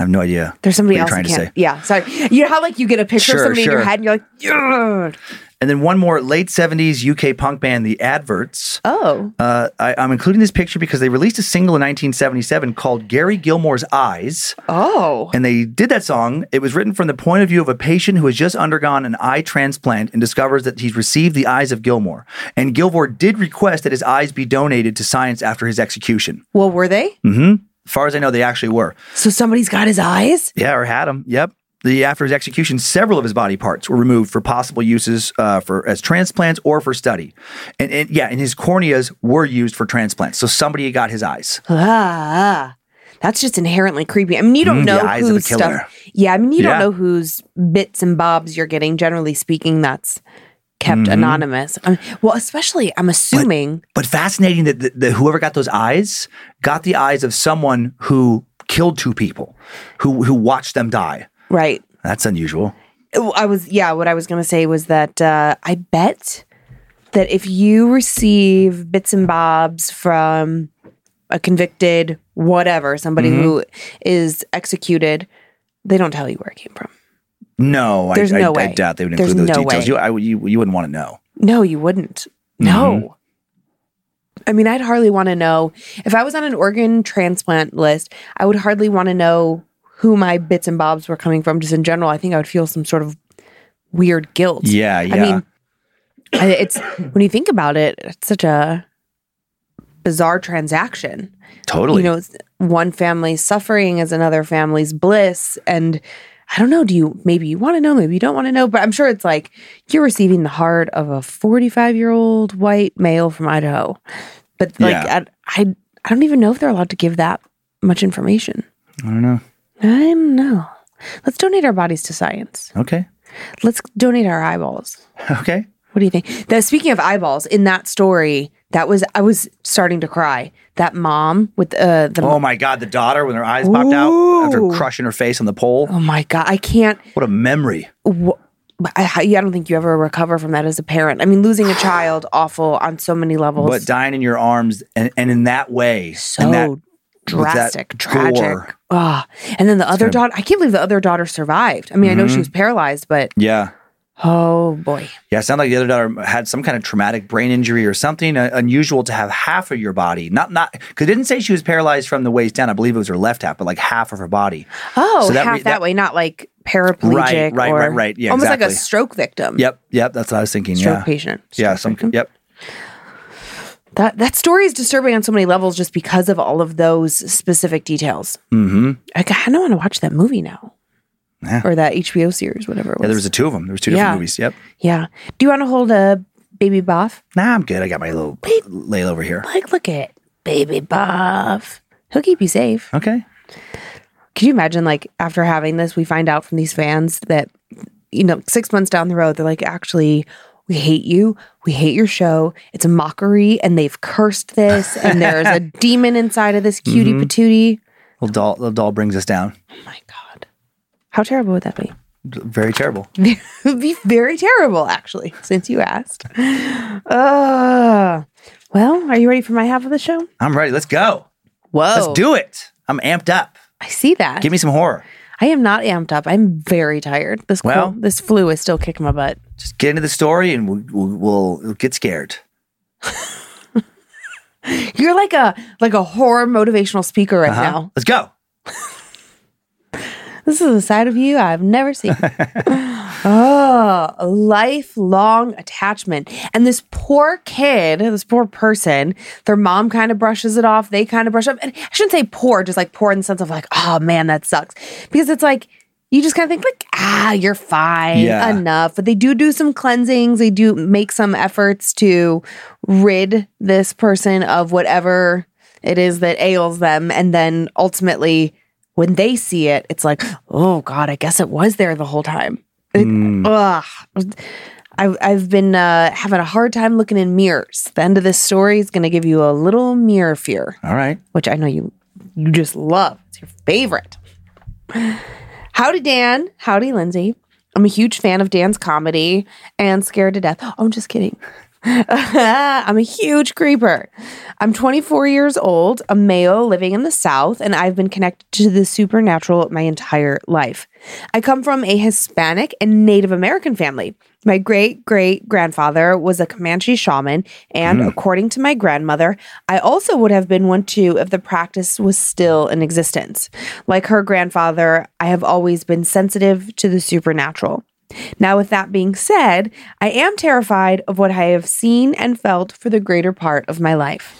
I have no idea. There's somebody else trying to say. Yeah, sorry. You know how like you get a picture Sure, of somebody in your head and you're like, yeah. And then one more late 70s UK punk band, The Adverts. Oh. Uh, I, I'm including this picture because they released a single in 1977 called Gary Gilmore's Eyes. Oh. And they did that song. It was written from the point of view of a patient who has just undergone an eye transplant and discovers that he's received the eyes of Gilmore. And Gilmore did request that his eyes be donated to science after his execution. Well, were they? Mm-hmm. As far as I know, they actually were. So somebody's got his eyes? Yeah, or had them. Yep. The after his execution, several of his body parts were removed for possible uses uh, for as transplants or for study. And, and yeah, and his corneas were used for transplants. So somebody got his eyes. Ah, that's just inherently creepy. I mean, you don't Mm, know eyes of a whose stuff. Yeah, I mean, you Yeah. don't know whose bits and bobs you're getting. Generally speaking, that's kept Mm-hmm. anonymous. I mean, well, especially, I'm assuming. But fascinating that, that, that whoever got those eyes got the eyes of someone who killed two people, who who watched them die. right. That's unusual. I was, yeah, what I was going to say was that uh, I bet that if you receive bits and bobs from a convicted whatever, somebody Mm-hmm. who is executed, they don't tell you where it came from. No, There's I, no I, I way. doubt they would There's include those no details. way. You, I, you, you wouldn't want to know. No, you wouldn't. Mm-hmm. No. I mean, I'd hardly want to know if I was on an organ transplant list, I would hardly want to know who my bits and bobs were coming from just in general. I think I would feel some sort of weird guilt. Yeah, yeah. I mean, it's when you think about it, it's such a bizarre transaction. totally. You know, one family's suffering is another family's bliss. And I don't know, do you maybe you want to know, maybe you don't want to know, but I'm sure it's like you're receiving the heart of a 45 year old white male from Idaho. But like, Yeah. I, I, I don't even know if they're allowed to give that much information. I don't know. I don't know. Let's donate our bodies to science. Okay. Let's donate our eyeballs. [laughs] Okay. What do you think? The, speaking of eyeballs, in that story, that was I was starting to cry. That mom with uh, the Oh my God, the daughter when her eyes popped out after crushing her face on the pole. oh my god, I can't. What a memory. wh- I, I don't think you ever recover from that as a parent. I mean, losing a [sighs] child awful on so many levels. But dying in your arms and, and in that way, so that drastic, gore. tragic. Ah, and then the other daughter. I can't believe the other daughter survived. I mean, I know she Mhm. was paralyzed, but Yeah. Oh boy. Yeah, it sounded like the other daughter had some kind of traumatic brain injury or something uh, unusual to have half of your body. Not not because it didn't say she was paralyzed from the waist down. I believe it was her left half, but like half of her body. Oh, So that half re- that, that- way, not like paraplegic. Right, right, or right, right. Yeah, almost like a stroke victim. Yep, yep. That's what I was thinking. stroke yeah, patient. yeah. Stroke Some. victim. Yep. That that story is disturbing on so many levels just because of all of those specific details. Mm-hmm. I kind of want to watch that movie now, Yeah. or that HBO series, whatever it was. Yeah, there was a two of them. There was two different Yeah. movies. Yep. yeah. Do you want to hold a baby buff? Nah, I'm good. I got my little ladle over here. Like, look at baby buff. He'll keep you safe. Okay. Could you imagine, like, after having this, we find out from these fans that, you know, six months down the road, they're like, actually, we hate you. We hate your show. It's a mockery, and they've cursed this, and there's a [laughs] demon inside of this cutie Mm-hmm. patootie. Little doll. Doll brings us down. Oh my. How terrible would that be? Very terrible. [laughs] it would be very terrible, actually, since you asked. Uh, well, are you ready for my half of the show? I'm ready. Let's go. Whoa. Let's do it. I'm amped up. I see that. Give me some horror. I am not amped up. I'm very tired. This Well- cold, this flu is still kicking my butt. Just get into the story and we'll, we'll, we'll, we'll get scared. [laughs] You're like a like a horror motivational speaker right Uh-huh. now. Let's go. [laughs] This is a side of you I've never seen. [laughs] oh, a lifelong attachment. And this poor kid, this poor person, their mom kind of brushes it off. They kind of brush off. And I shouldn't say poor, just like poor in the sense of like, oh man, that sucks. Because it's like, you just kind of think like, ah, you're fine, Yeah. enough. But they do do some cleansings. They do make some efforts to rid this person of whatever it is that ails them. And then ultimately, when they see it, it's like, oh God, I guess it was there the whole time. It- ugh. I've, I've been uh, having a hard time looking in mirrors. The end of this story is going to give you a little mirror fear, All right. which I know you you just love. It's your favorite. Howdy, Dan. Howdy, Lindsay. I'm a huge fan of Dan's comedy and Scared to Death. Oh, I'm just kidding. [laughs] I'm a huge creeper. I'm 24 years old, a male living in the South, and I've been connected to the supernatural my entire life. I come from a Hispanic and Native American family. My great great grandfather was a Comanche shaman, and hmm. according to my grandmother, I also would have been one too if the practice was still in existence. Like her grandfather, I have always been sensitive to the supernatural. Now, with that being said, I am terrified of what I have seen and felt for the greater part of my life.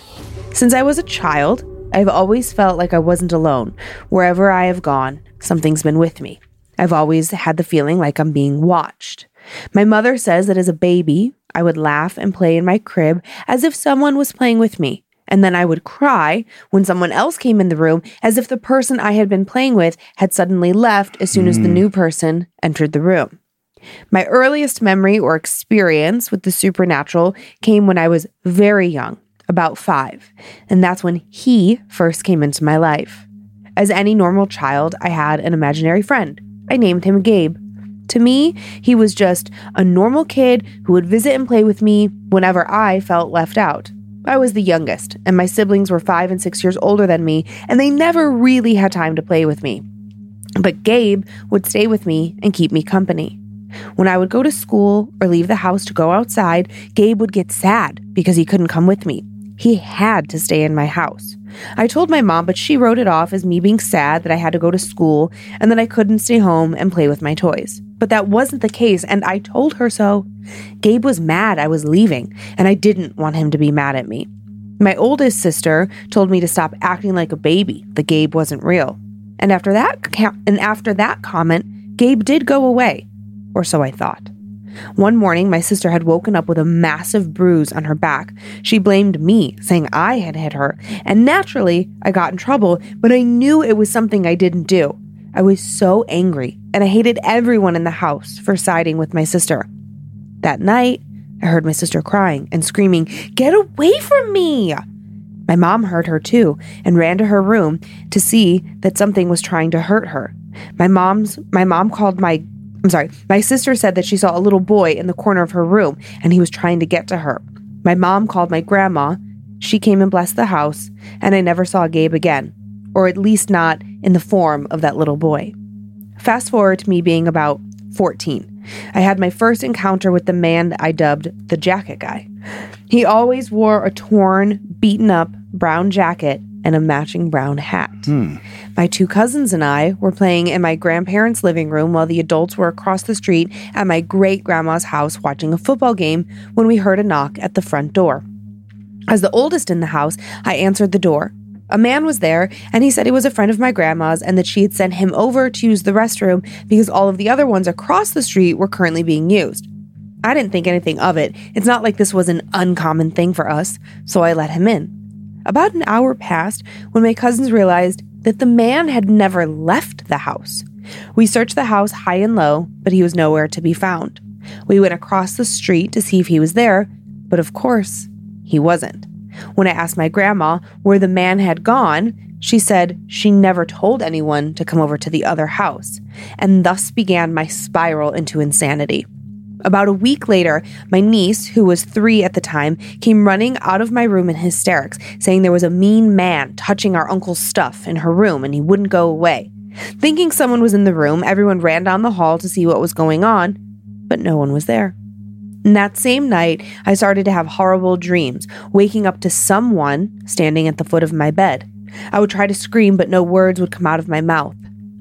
Since I was a child, I've always felt like I wasn't alone. Wherever I have gone, something's been with me. I've always had the feeling like I'm being watched. My mother says that as a baby, I would laugh and play in my crib as if someone was playing with me. And then I would cry when someone else came in the room as if the person I had been playing with had suddenly left as soon as the hmm. new person entered the room. My earliest memory or experience with the supernatural came when I was very young, about five, and that's when he first came into my life. As any normal child, I had an imaginary friend. I named him Gabe. To me, he was just a normal kid who would visit and play with me whenever I felt left out. I was the youngest, and my siblings were five and six years older than me, and they never really had time to play with me. But Gabe would stay with me and keep me company. When I would go to school or leave the house to go outside, Gabe would get sad because he couldn't come with me. He had to stay in my house. I told my mom, but she wrote it off as me being sad that I had to go to school and that I couldn't stay home and play with my toys. But that wasn't the case, and I told her so. Gabe was mad I was leaving, and I didn't want him to be mad at me. My oldest sister told me to stop acting like a baby, that Gabe wasn't real. And after that and after that comment, Gabe did go away, or so I thought. One morning, my sister had woken up with a massive bruise on her back. She blamed me, saying I had hit her. And naturally, I got in trouble, but I knew it was something I didn't do. I was so angry, and I hated everyone in the house for siding with my sister. That night, I heard my sister crying and screaming, Get away from me! My mom heard her too and ran to her room to see that something was trying to hurt her. My mom's my mom called my I'm sorry, my sister said that she saw a little boy in the corner of her room and he was trying to get to her. My mom called my grandma. She came and blessed the house, and I never saw Gabe again. or at least not in the form of that little boy. Fast forward to me being about 14. I had my first encounter with the man I dubbed the jacket guy. He always wore a torn, beaten up brown jacket and a matching brown hat. Hmm. My two cousins and I were playing in my grandparents' living room while the adults were across the street at my great grandma's house watching a football game when we heard a knock at the front door. As the oldest in the house, I answered the door. A man was there, and he said he was a friend of my grandma's and that she had sent him over to use the restroom because all of the other ones across the street were currently being used. I didn't think anything of it. It's not like this was an uncommon thing for us, so I let him in. About an hour passed when my cousins realized that the man had never left the house. We searched the house high and low, but he was nowhere to be found. We went across the street to see if he was there, but of course, he wasn't. When I asked my grandma where the man had gone, she said she never told anyone to come over to the other house, and thus began my spiral into insanity. About a week later, my niece, who was three at the time, came running out of my room in hysterics, saying there was a mean man touching our uncle's stuff in her room and he wouldn't go away. Thinking someone was in the room, everyone ran down the hall to see what was going on, but no one was there. And that same night, I started to have horrible dreams, waking up to someone standing at the foot of my bed. I would try to scream, but no words would come out of my mouth.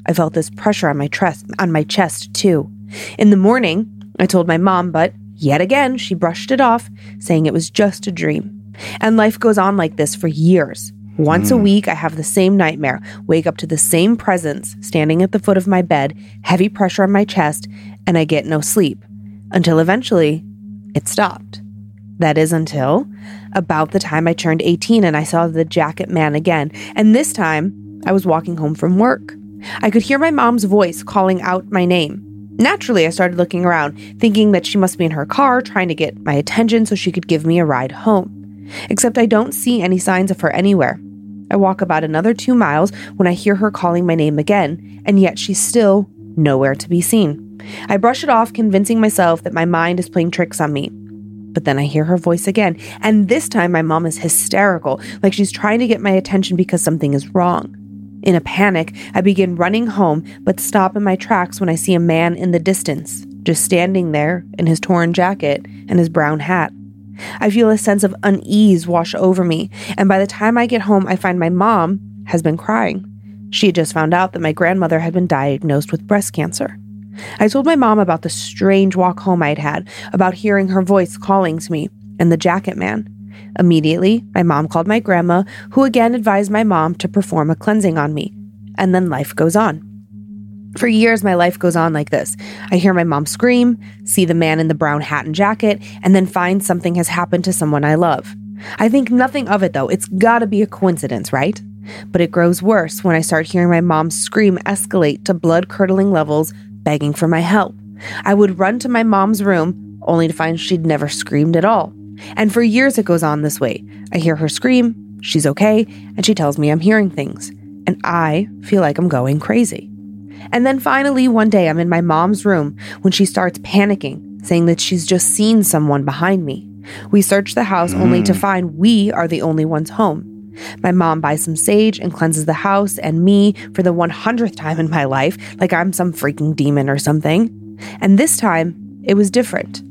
I felt this pressure on my chest, on my chest too. In the morning, I told my mom, but yet again, she brushed it off, saying it was just a dream. And life goes on like this for years. Once a hmm. week, I have the same nightmare, wake up to the same presence standing at the foot of my bed, heavy pressure on my chest, and I get no sleep. Until eventually, it stopped. That is until about the time I turned 18 and I saw the jacket man again. And this time, I was walking home from work. I could hear my mom's voice calling out my name. Naturally, I started looking around, thinking that she must be in her car trying to get my attention so she could give me a ride home. Except I don't see any signs of her anywhere. I walk about another two miles when I hear her calling my name again, and yet she's still nowhere to be seen. I brush it off, convincing myself that my mind is playing tricks on me. But then I hear her voice again, and this time my mom is hysterical, like she's trying to get my attention because something is wrong. In a panic, I begin running home, but stop in my tracks when I see a man in the distance, just standing there in his torn jacket and his brown hat. I feel a sense of unease wash over me, and by the time I get home, I find my mom has been crying. She had just found out that my grandmother had been diagnosed with breast cancer. I told my mom about the strange walk home I'd had, about hearing her voice calling to me, and the jacket man. Immediately, my mom called my grandma, who again advised my mom to perform a cleansing on me. And then life goes on. For years, my life goes on like this. I hear my mom scream, see the man in the brown hat and jacket, and then find something has happened to someone I love. I think nothing of it though. It's gotta be a coincidence, right? But it grows worse when I start hearing my mom's scream escalate to blood curdling levels, begging for my help. I would run to my mom's room, only to find she'd never screamed at all. And for years, it goes on this way. I hear her scream, she's okay, and she tells me I'm hearing things. And I feel like I'm going crazy. And then finally, one day, I'm in my mom's room when she starts panicking, saying that she's just seen someone behind me. We search the house only to mm. find we are the only ones home. My mom buys some sage and cleanses the house and me for the 100th time in my life, like I'm some freaking demon or something. And this time, it was different.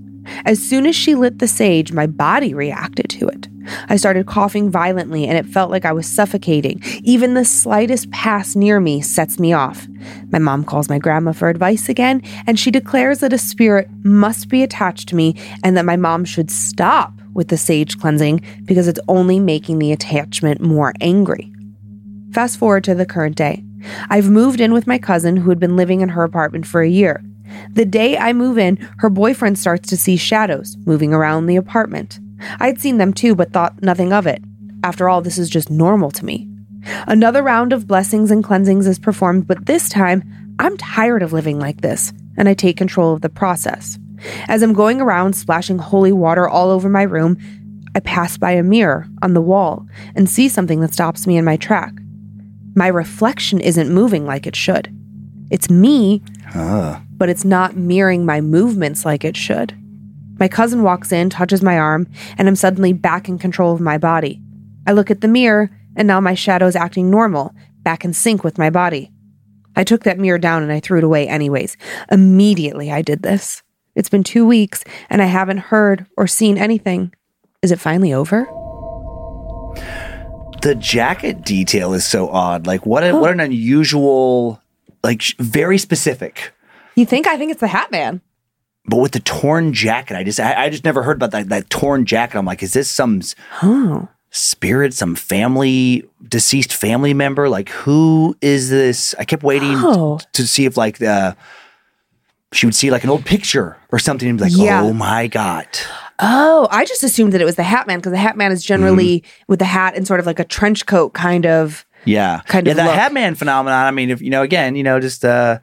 As soon as she lit the sage, my body reacted to it. I started coughing violently and it felt like I was suffocating. Even the slightest pass near me sets me off. My mom calls my grandma for advice again, and she declares that a spirit must be attached to me and that my mom should stop with the sage cleansing because it's only making the attachment more angry. Fast forward to the current day. I've moved in with my cousin who had been living in her apartment for a year. The day I move in, her boyfriend starts to see shadows moving around the apartment. I'd seen them too, but thought nothing of it. After all, this is just normal to me. Another round of blessings and cleansings is performed, but this time, I'm tired of living like this, and I take control of the process. As I'm going around splashing holy water all over my room, I pass by a mirror on the wall and see something that stops me in my track. My reflection isn't moving like it should. It's me, but it's not mirroring my movements like it should. My cousin walks in, touches my arm, and I'm suddenly back in control of my body. I look at the mirror, and now my shadow is acting normal, back in sync with my body. I took that mirror down and I threw it away anyways. Immediately I did this. It's been two weeks and I haven't heard or seen anything. Is it finally over? The jacket detail is so odd. Like what a, what an oh. unusual like very specific. You think? I think it's the Hat Man. But with the torn jacket, I just I, I just never heard about that that torn jacket. I'm like, is this some s- Oh. spirit, some family deceased family member? Like who is this? I kept waiting Oh. to see if like the she would see like an old picture or something and be like, Yeah. oh my god. Oh, I just assumed that it was the Hat Man because the Hat Man is generally Mm-hmm. with the hat and sort of like a trench coat kind of. Yeah. Kind yeah, of the look. Hat Man phenomenon. I mean, if you know, again, you know, just uh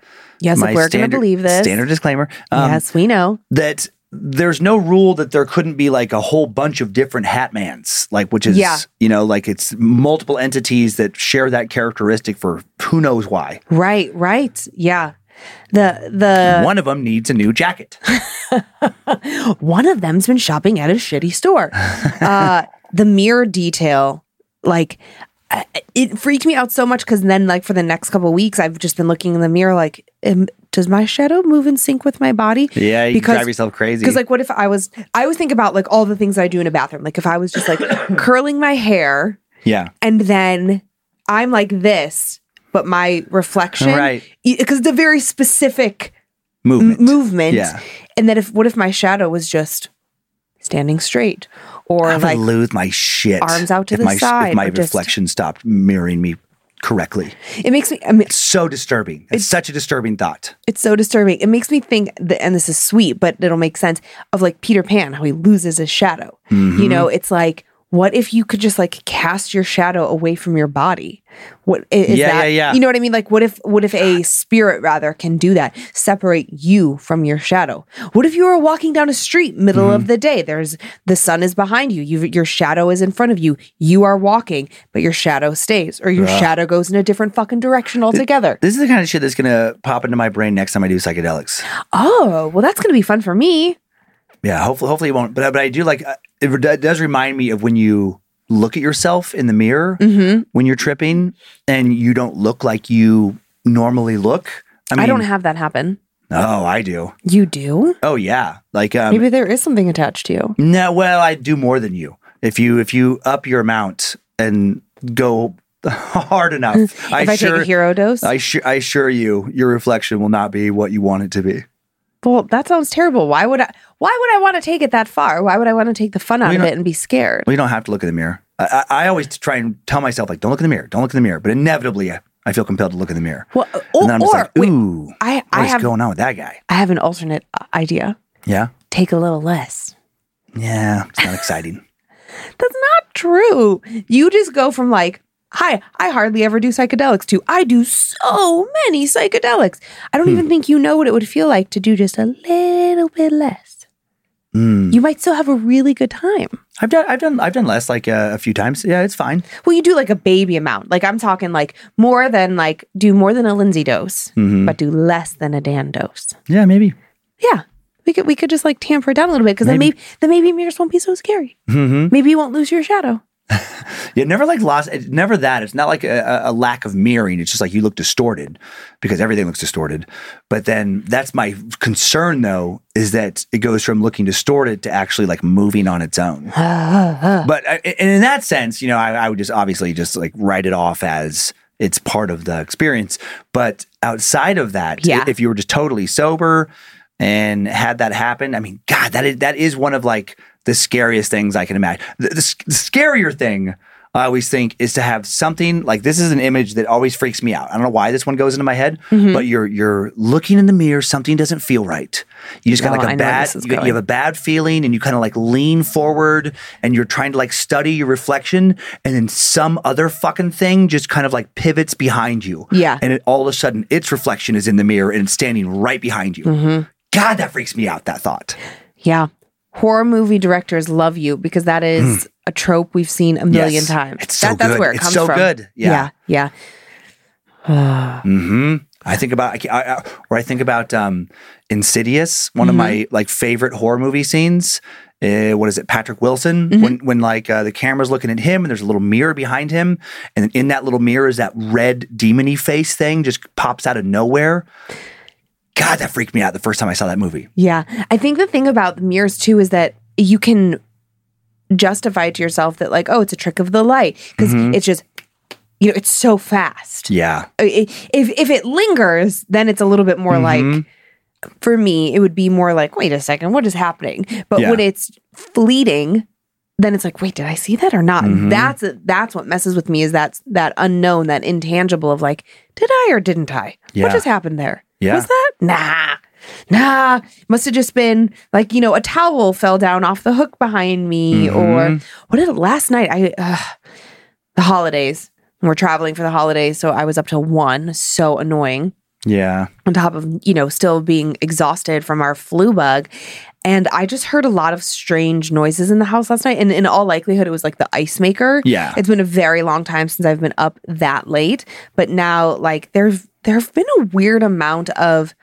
Yes, my if we're going to believe this. Standard disclaimer. Um, yes, we know. that there's no rule that there couldn't be like a whole bunch of different Hatmans, like which is Yeah. you know like it's multiple entities that share that characteristic for who knows why. Right, right. Yeah. The the One of them needs a new jacket. [laughs] one of them's been shopping at a shitty store. uh, the mirror detail, like, it freaked me out so much because then, like, for the next couple of weeks, I've just been looking in the mirror, like, does my shadow move in sync with my body? Yeah, you Because- drive yourself crazy. Because, like, what if I was, I always think about, like, all the things I do in a bathroom. Like, if I was just, like, [coughs] curling my hair yeah, and then I'm like this, but my reflection, Right. Because it's a very specific movement. movement. Yeah. And then if what if my shadow was just standing straight or I like lose my shit. arms out to the my, side If my or just- reflection stopped mirroring me correctly. it makes me I mean it's So disturbing. It's such a disturbing thought. it's so disturbing. It makes me think that and this is sweet, but it'll make sense of like Peter Pan, how he loses his shadow. Mm-hmm. You know, it's like what if you could just like cast your shadow away from your body? What is Yeah, that? yeah, yeah. You know what I mean? Like, what if what if a spirit rather can do that? Separate you from your shadow. What if you were walking down a street, middle Mm-hmm. of the day? There's the sun is behind you. You your shadow is in front of you. You are walking, but your shadow stays, or your shadow goes in a different fucking direction altogether. This is the kind of shit that's gonna pop into my brain next time I do psychedelics. Oh, well, that's gonna be fun for me. Yeah, hopefully, hopefully it won't. But but I do like uh, it, does remind me of when you look at yourself in the mirror Mm-hmm. when you're tripping and you don't look like you normally look. I I, don't have that happen. Oh, I do. You do? Oh yeah, like um, Maybe there is something attached to you. no. Well, I do more than you. If you if you up your amount and go [laughs] hard enough, [laughs] If I, take a hero dose, I sure I assure you, your reflection will not be what you want it to be. Well, that sounds terrible. Why would I? Why would I want to take it that far? Why would I want to take the fun out of it and be scared? Well, you don't have to look in the mirror. I, I, I always try and tell myself like, don't look in the mirror, don't look in the mirror. But inevitably, I, I feel compelled to look in the mirror. Well, or, I'm just or like, wait, ooh, I I have going on with that guy? I have an alternate uh, idea. Yeah, Take a little less. yeah, it's not exciting. [laughs] That's not true. You just go from like, hi, I hardly ever do psychedelics too. I do so many psychedelics. I don't even think you know what it would feel like to do just a little bit less. Mm. You might still have a really good time. I've done, I've done, I've done less like uh, a few times. Yeah, it's fine. Well, you do like a baby amount. Like I'm talking like more than like do more than a Lindsay dose, Mhm. but do less than a Dan dose. Yeah, maybe. Yeah. We could we could just like tamper it down a little bit because then Maybe. maybe then maybe mirrors won't be so scary. Mm-hmm. Maybe you won't lose your shadow. [laughs] Yeah, never like lost. It's never that. It's not like a, a- a lack of mirroring. It's just like you look distorted because everything looks distorted. But then that's my concern though is that it goes from looking distorted to actually like moving on its own. [laughs] but I, and in that sense, you know, I, I would just obviously just like write it off as it's part of the experience. But outside of that, Yeah. if you were just totally sober and had that happen, I mean, God, that is that is one of like the scariest things I can imagine. The, the, the scarier thing I always think is to have something like this is an image that always freaks me out. I don't know why this one goes into my head, Mm-hmm. but you're you're looking in the mirror, something doesn't feel right. You just got Oh, like I a where bad you, you have a bad feeling and you kind of like lean forward and you're trying to like study your reflection and then some other fucking thing just kind of like pivots behind you. Yeah. And it, all of a sudden its reflection is in the mirror and it's standing right behind you. Mm-hmm. God, that freaks me out, that thought. Yeah. Horror movie directors love you because that is a trope we've seen a million Yes. times. It's so that, that's where it It's comes so from. good. Yeah. Yeah. Yeah. [sighs] hmm I think about, I, I, I- or I think about um, Insidious. One Mm-hmm. of my like favorite horror movie scenes uh, what is it, Patrick Wilson? Mm-hmm. When when like uh, the camera's looking at him and there's a little mirror behind him, and in that little mirror is that red demony face thing just pops out of nowhere. God, that freaked me out the first time I saw that movie. Yeah. I think the thing about the mirrors too is that you can justify to yourself that like, oh, it's a trick of the light because mm-hmm. it's just you know, it's so fast. Yeah, If if it lingers, then it's a little bit more like mm-hmm. for me, it would be more like, wait a second, what is happening? But Yeah. when it's fleeting, then it's like, wait, did I see that or not? Mm-hmm. That's that's what messes with me is that that unknown, that intangible of like, did I or didn't I? Yeah. What just happened there? Yeah. Was that? Nah. Nah, must have just been like, you know, a towel fell down off the hook behind me Mm-hmm. or what did it last night? I uh, the holidays. We're traveling for the holidays, so I was up till one. So annoying yeah. on top of you know still being exhausted from our flu bug and i just heard a lot of strange noises in the house last night. And in all likelihood it was like the ice maker. Yeah. it's been a very long time since i've been up that late. But now like there's there have been a weird amount of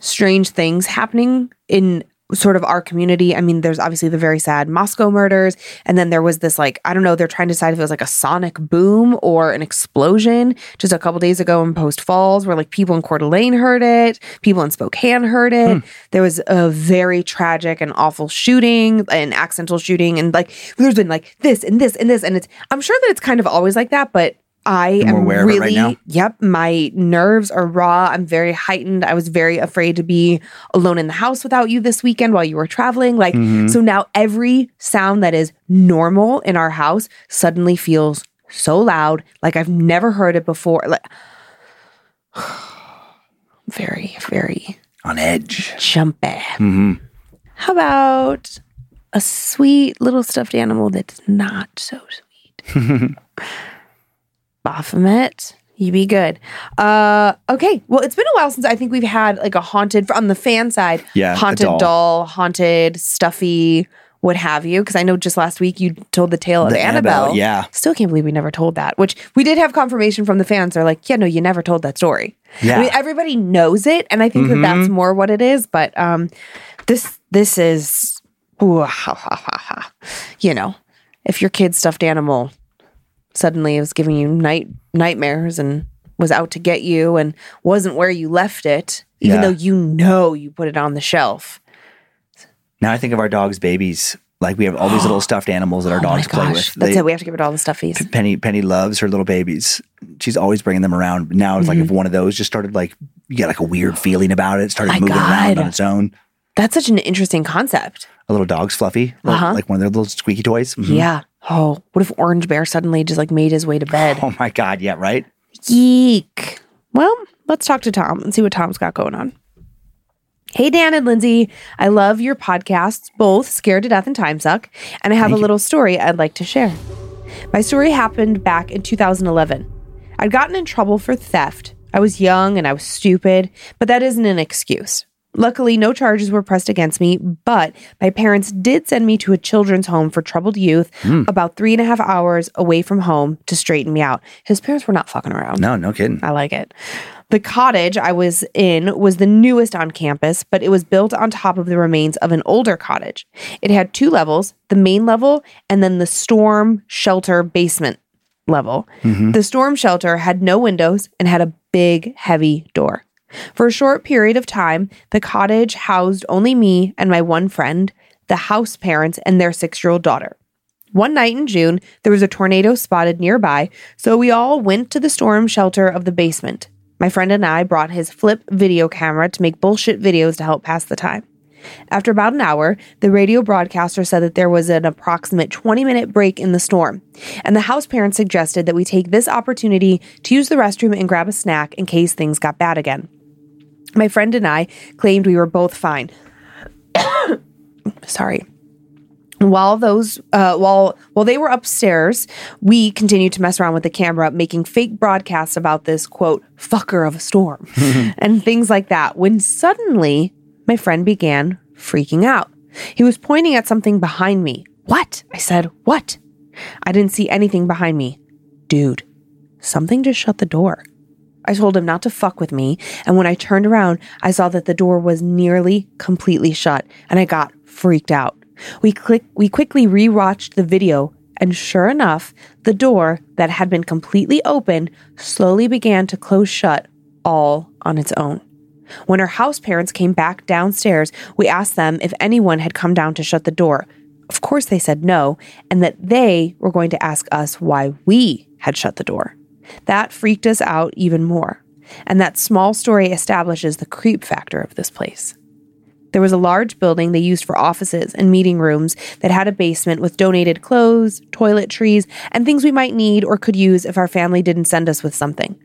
strange things happening in sort of our community. I mean, there's obviously the very sad Moscow murders. And then there was this, like, I don't know, they're trying to decide if it was like a sonic boom or an explosion just a couple days ago in Post Falls, where like people in Coeur d'Alene heard it, people in Spokane heard it. Hmm. There was a very tragic and awful shooting, an accidental shooting. And like, there's been like this and this and this. And it's, I'm sure that it's kind of always like that, but I more am aware of it right really, now? yep, my nerves are raw. I'm very heightened. I was very afraid to be alone in the house without you this weekend while you were traveling. Like, Mm-hmm. so now every sound that is normal in our house suddenly feels so loud, like I've never heard it before. Like, [sighs] very, very On edge. jumpy. Mm-hmm. How about a sweet little stuffed animal that's not so sweet? [laughs] Baphomet, you be good. Uh, okay. Well, it's been a while since I think we've had like a haunted on the fan side. Yeah, haunted doll. doll. haunted, stuffy, what have you? Because I know just last week you told the tale of The Annabelle. Annabelle, yeah. Still can't believe we never told that. Which we did have confirmation from the fans. They're like, yeah, no, you never told that story. Yeah. I mean, everybody knows it, and I think that that's Mm-hmm. more what it is. But um, this this is, ooh, ha, ha, ha. you know, if your kid's stuffed animal suddenly it was giving you night nightmares and was out to get you and wasn't where you left it, even Yeah. though you know you put it on the shelf. Now I think of our dog's babies. Like we have all these [gasps] little stuffed animals that our Oh dogs play with. that's They- it. We have to give it all the stuffies. Penny Penny loves her little babies. She's always bringing them around. Now it's like Mm-hmm. if one of those just started like you get like a weird feeling about it, started My moving around on its own. That's such an interesting concept. A little dog's fluffy, little- Uh-huh. like one of their little squeaky toys. Mhm. Yeah. Oh, what if Orange Bear suddenly just like made his way to bed? [laughs] Oh my god, yeah, right. Yeek. Well, let's talk to Tom and see what Tom's got going on. Hey, Dan and Lindsay. I love your podcasts, both Scared to Death and Time Suck, and I have a little story I'd like to share. My story happened back in 2011. I'd gotten in trouble for theft. I was young and I was stupid, but that isn't an excuse. Luckily, no charges were pressed against me, but my parents did send me to a children's home for troubled youth hmm. about three and a half hours away from home to straighten me out. His parents were not fucking around. No, no kidding. I like it. The cottage I was in was the newest on campus, but it was built on top of the remains of an older cottage. It had two levels the main level and then the storm shelter basement level. Mm-hmm. The storm shelter had no windows and had a big, heavy door. For a short period of time, the cottage housed only me and my one friend, the house parents, and their six year old daughter. One night in June, there was a tornado spotted nearby, so we all went to the storm shelter of the basement. My friend and I brought his flip video camera to make bullshit videos to help pass the time. After about an hour, the radio broadcaster said that there was an approximate 20 minute break in the storm, and the house parents suggested that we take this opportunity to use the restroom and grab a snack in case things got bad again. My friend and I claimed we were both fine. [coughs] Sorry. While those, uh, while while they were upstairs, we continued to mess around with the camera, making fake broadcasts about this quote "fucker of a storm" [laughs] and things like that. When suddenly, my friend began freaking out. He was pointing at something behind me. What? I said. What? I didn't see anything behind me. Dude, something just shut the door. I told him not to fuck with me, and when I turned around, I saw that the door was nearly completely shut, and I got freaked out. We click we quickly rewatched the video and sure enough, the door that had been completely open slowly began to close shut all on its own. When our house parents came back downstairs, we asked them if anyone had come down to shut the door. Of course, they said no, and that they were going to ask us why we had shut the door. That freaked us out even more. And that small story establishes the creep factor of this place. There was a large building they used for offices and meeting rooms that had a basement with donated clothes, toiletries, and things we might need or could use if our family didn't send us with something.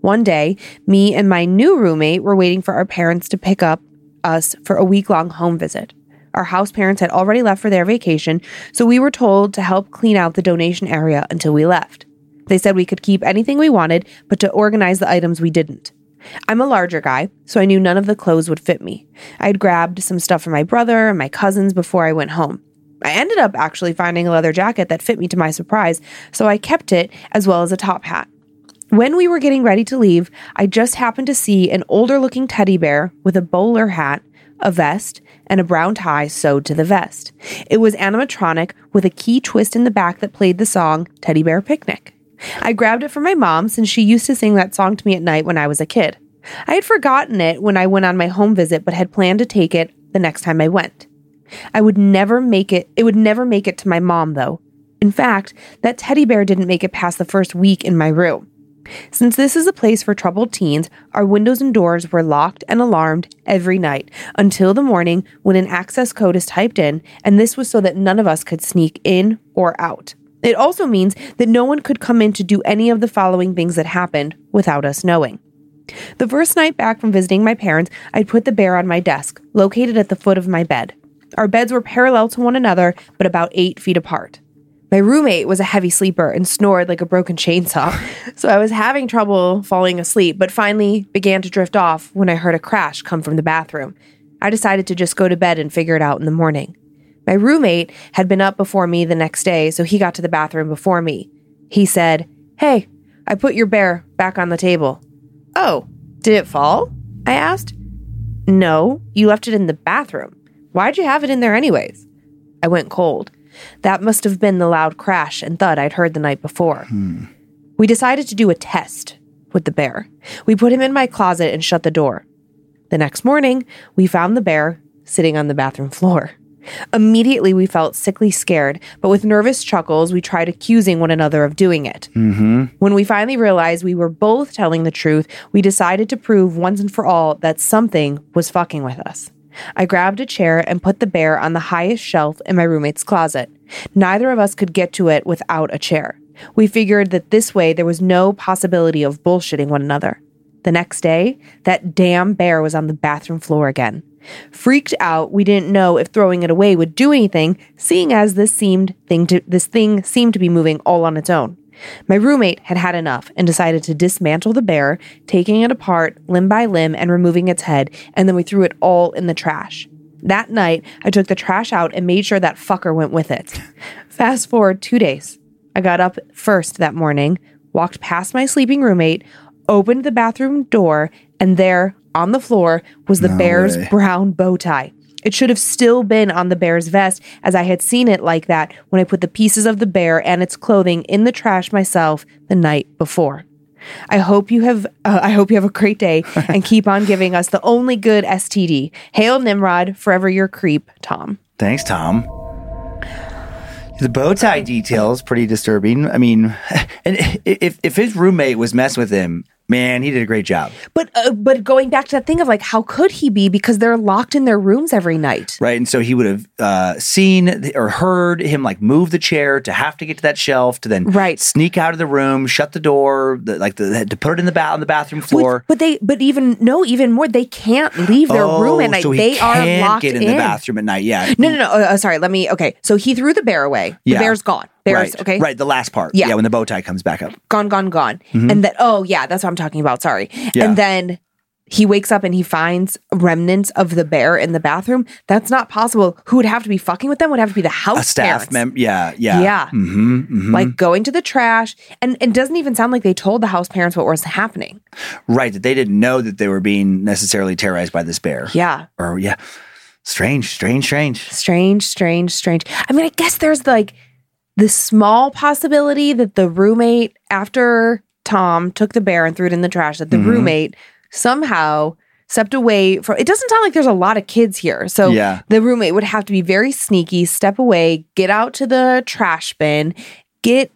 One day, me and my new roommate were waiting for our parents to pick up us for a week long home visit. Our house parents had already left for their vacation, so we were told to help clean out the donation area until we left. They said we could keep anything we wanted, but to organize the items we didn't. I'm a larger guy, so I knew none of the clothes would fit me. I had grabbed some stuff for my brother and my cousins before I went home. I ended up actually finding a leather jacket that fit me to my surprise, so I kept it as well as a top hat. When we were getting ready to leave, I just happened to see an older looking teddy bear with a bowler hat, a vest, and a brown tie sewed to the vest. It was animatronic with a key twist in the back that played the song Teddy Bear Picnic. I grabbed it from my mom since she used to sing that song to me at night when I was a kid. I had forgotten it when I went on my home visit, but had planned to take it the next time I went. I would never make it, it would never make it to my mom though. In fact, that teddy bear didn't make it past the first week in my room. Since this is a place for troubled teens, our windows and doors were locked and alarmed every night until the morning when an access code is typed in, and this was so that none of us could sneak in or out. It also means that no one could come in to do any of the following things that happened without us knowing. The first night back from visiting my parents, I'd put the bear on my desk, located at the foot of my bed. Our beds were parallel to one another, but about eight feet apart. My roommate was a heavy sleeper and snored like a broken chainsaw, [laughs] so I was having trouble falling asleep, but finally began to drift off when I heard a crash come from the bathroom. I decided to just go to bed and figure it out in the morning. My roommate had been up before me the next day, so he got to the bathroom before me. He said, Hey, I put your bear back on the table. Oh, did it fall? I asked. No, you left it in the bathroom. Why'd you have it in there, anyways? I went cold. That must have been the loud crash and thud I'd heard the night before. Hmm. We decided to do a test with the bear. We put him in my closet and shut the door. The next morning, we found the bear sitting on the bathroom floor. Immediately, we felt sickly scared, but with nervous chuckles, we tried accusing one another of doing it. Mm-hmm. When we finally realized we were both telling the truth, we decided to prove once and for all that something was fucking with us. I grabbed a chair and put the bear on the highest shelf in my roommate's closet. Neither of us could get to it without a chair. We figured that this way there was no possibility of bullshitting one another. The next day, that damn bear was on the bathroom floor again. Freaked out, we didn't know if throwing it away would do anything, seeing as this seemed thing to this thing seemed to be moving all on its own. My roommate had had enough and decided to dismantle the bear, taking it apart limb by limb and removing its head, and then we threw it all in the trash. That night, I took the trash out and made sure that fucker went with it. [laughs] Fast forward two days. I got up first that morning, walked past my sleeping roommate, opened the bathroom door, and there, on the floor, was the No bear's way. brown bow tie. It should have still been on the bear's vest, as I had seen it like that when I put the pieces of the bear and its clothing in the trash myself the night before. I hope you have. Uh, I hope you have a great day [laughs] and keep on giving us the only good STD. Hail Nimrod, forever your creep, Tom. Thanks, Tom. The bow tie details pretty disturbing. I mean, [laughs] and if if his roommate was messing with him, man, he did a great job, But uh, but going back to that thing of like, how could he be? Because they're locked in their rooms every night. right? And so he would have uh, seen or heard him like move the chair to have to get to that shelf to then Right. sneak out of the room, shut the door, the, like the, to put it in the ba- on the bathroom floor. With- but they, but even no, even more, they can't leave their room at night. Oh, So he they are locked get in, the bathroom at night. Yeah. No, no, no. Uh, uh, sorry. Let me. Okay. So he threw the bear away. The Yeah. bear's gone. Bear's right. okay. Right. The last part. Yeah. Yeah. When the bow tie comes back up. Gone, gone, gone. And then oh yeah, that's what I'm talking about. Sorry. Yeah. And then he wakes up and he finds remnants of the bear in the bathroom. That's not possible. Who would have to be fucking with them? Would have to be the house A staff member. Yeah. Yeah. Yeah. Mm-hmm, Like going to the trash, and it doesn't even sound like they told the house parents what was happening. Right. That they didn't know that they were being necessarily terrorized by this bear. Yeah. Or yeah. Strange, strange, strange. Strange, strange, strange. I mean, I guess there's like the small possibility that the roommate, after Tom took the bear and threw it in the trash, that the Mhm. roommate somehow stepped away from it doesn't sound like there's a lot of kids here. So Yeah. the roommate would have to be very sneaky, step away, get out to the trash bin, get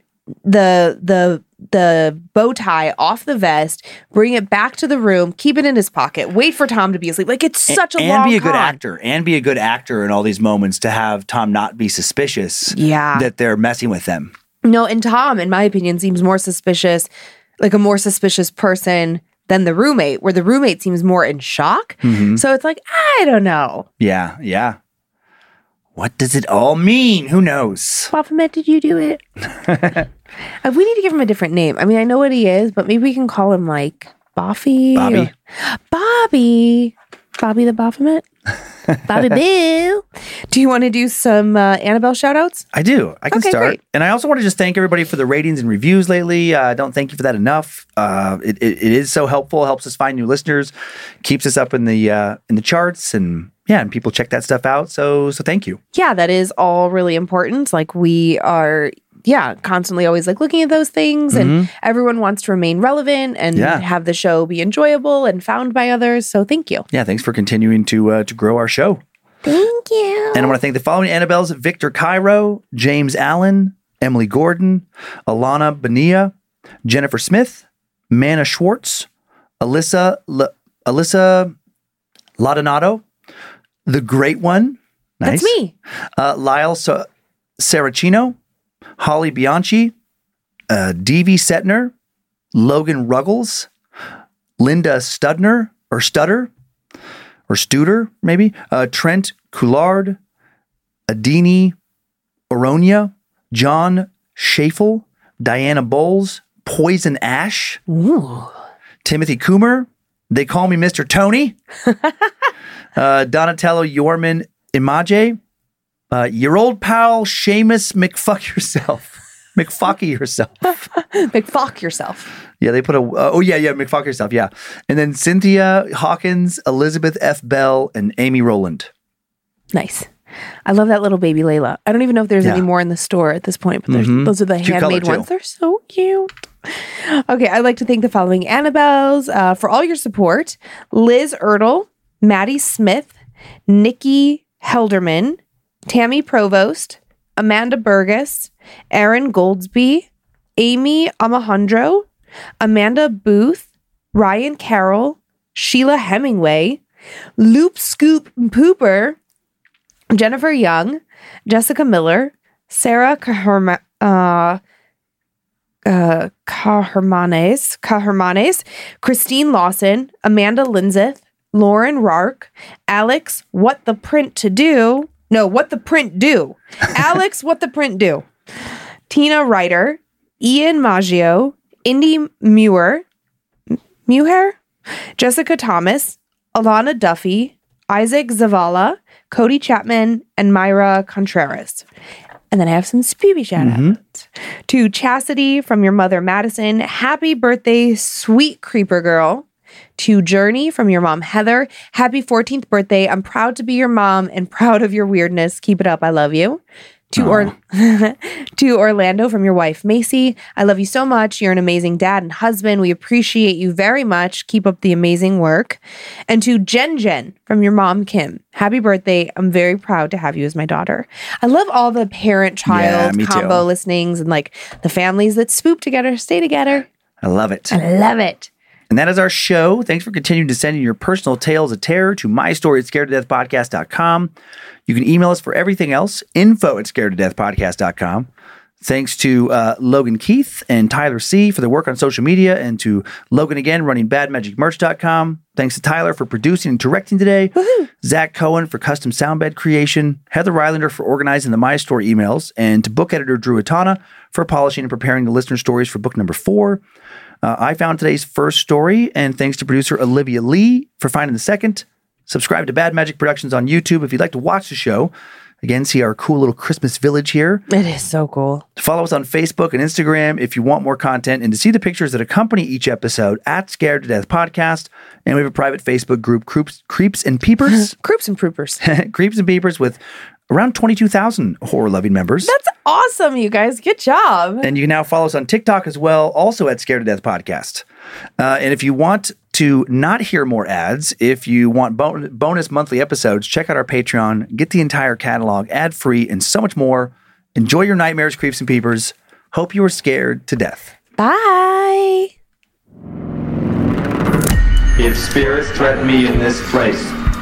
the the the bow tie off the vest, bring it back to the room, keep it in his pocket, wait for Tom to be asleep. Like it's such a and long be a good con. actor and be a good actor in all these moments to have Tom not be suspicious Yeah. that they're messing with them. No, and Tom, in my opinion, seems more suspicious, like a more suspicious person than the roommate, where the roommate seems more in shock. Mhm. So it's like, I don't know. Yeah, yeah. What does it all mean? Who knows? Baphomet, did you do it? [laughs] Uh, we need to give him a different name. I mean, I know what he is, but maybe we can call him like Boffy. Bobby. or- Bobby. Bobby the Baphomet. Bobby [laughs] Boo. Do you want to do some uh, Annabelle shout outs? I do. I can Okay, start. great. And I also want to just thank everybody for the ratings and reviews lately. Uh, I don't thank you for that enough. Uh, it, it, it is so helpful. Helps us find new listeners. Keeps us up in the uh, in the charts, and yeah, and people check that stuff out. So so thank you. yeah, that is all really important. Like we are, yeah, constantly always like looking at those things, and everyone wants to remain relevant and Mm-hmm. Yeah. have the show be enjoyable and found by others. So thank you. Yeah, thanks for continuing to uh, to grow our show. Thank you. And I want to thank the following Annabelles Victor Cairo, James Allen, Emily Gordon, Alana Benia, Jennifer Smith, Mana Schwartz, Alyssa L- Alyssa Ladonato, the Great One. Nice. That's me. Uh, Lyle Sa- Saracino, Holly Bianchi, uh, Devi Setner, Logan Ruggles, Linda Studner or Stutter or Studer, maybe, uh, Trent Coulard, Adini Oronia, John Schafel, Diana Bowles, Poison Ash, Ooh. Timothy Coomer. They call me Mr. Tony. [laughs] uh, Donatello Yorman Imaje. Uh, your old pal Seamus McFuck [laughs] yourself. McFucky yourself. [laughs] McFock yourself. Yeah, they put a. Uh, oh yeah, yeah, McFuck yourself. Yeah, and then Cynthia Hawkins, Elizabeth F. Bell, and Amy Rowland. Nice. I love that little baby Layla. I don't even know if there's Yeah. any more in the store at this point, but Mhm. those are the Cute handmade ones. They're so cute. Okay, I'd like to thank the following Annabelles uh, for all your support Liz Ertl, Maddie Smith, Nikki Helderman, Tammy Provost, Amanda Burgess, Erin Goldsby, Amy Amajandro, Amanda Booth, Ryan Carroll, Sheila Hemingway, Loop Scoop Pooper, Jennifer Young, Jessica Miller, Sarah Caherma, uh, uh, Christine Lawson, Amanda Linseth, Lauren Rark, Alex, What the Print to Do? No, What the Print Do? [laughs] Alex, What the Print Do? Tina Ryder, Ian Maggio, Indy Muir, Muher, Jessica Thomas, Alana Duffy, Isaac Zavala, Cody Chapman, and Myra Contreras. And then I have some spoopy shout mm-hmm. outs to Chastity from your mother, Madison. Happy birthday, sweet creeper girl. To Journey from your mom, Heather. Happy 14th birthday. I'm proud to be your mom and proud of your weirdness. Keep it up. I love you. To, or- [laughs] to Orlando from your wife, Macy. I love you so much. You're an amazing dad and husband. We appreciate you very much. Keep up the amazing work. And to Jen Jen from your mom, Kim. Happy birthday. I'm very proud to have you as my daughter. I love all the parent Yeah, child too. combo listenings and like the families that swoop together, stay together. I love it. I love it. And that is our show. Thanks for continuing to send in your personal tales of terror to my story at scared to death podcast.com. You can email us for everything else, info at scared to death podcast.com. Thanks to uh, Logan Keith and Tyler C for their work on social media, and to Logan again running badmagicmerch.com. Thanks to Tyler for producing and directing today. Zach Cohen for custom sound bed creation. Heather Rylander for organizing the My Story emails. And to book editor Drew Atana for polishing and preparing the listener stories for book number four. Uh, I found today's first story, and thanks to producer Olivia Lee for finding the second. Subscribe to Bad Magic Productions on YouTube if you'd like to watch the show. Again, see our cool little Christmas village here. It is so cool. Follow us on Facebook and Instagram if you want more content and to see the pictures that accompany each episode at Scared to Death Podcast. And we have a private Facebook group, Creeps, Creeps and Peepers. [laughs] Creeps and Proopers. [laughs] Creeps and Peepers with around 22,000 horror loving members. That's awesome, you guys. Good job. And you can now follow us on TikTok as well, also at Scared to Death Podcast. Uh, and if you want to not hear more ads, if you want bon- bonus monthly episodes, check out our Patreon, get the entire catalog ad free, and so much more. Enjoy your nightmares, creeps, and peepers. Hope you are scared to death. Bye. If spirits threaten me in this place,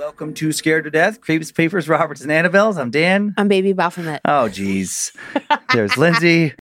Welcome to Scared to Death, Creeps, Peepers, Roberts, and Annabelles. I'm Dan. I'm Baby Baphomet. Oh, geez. There's Lindsay.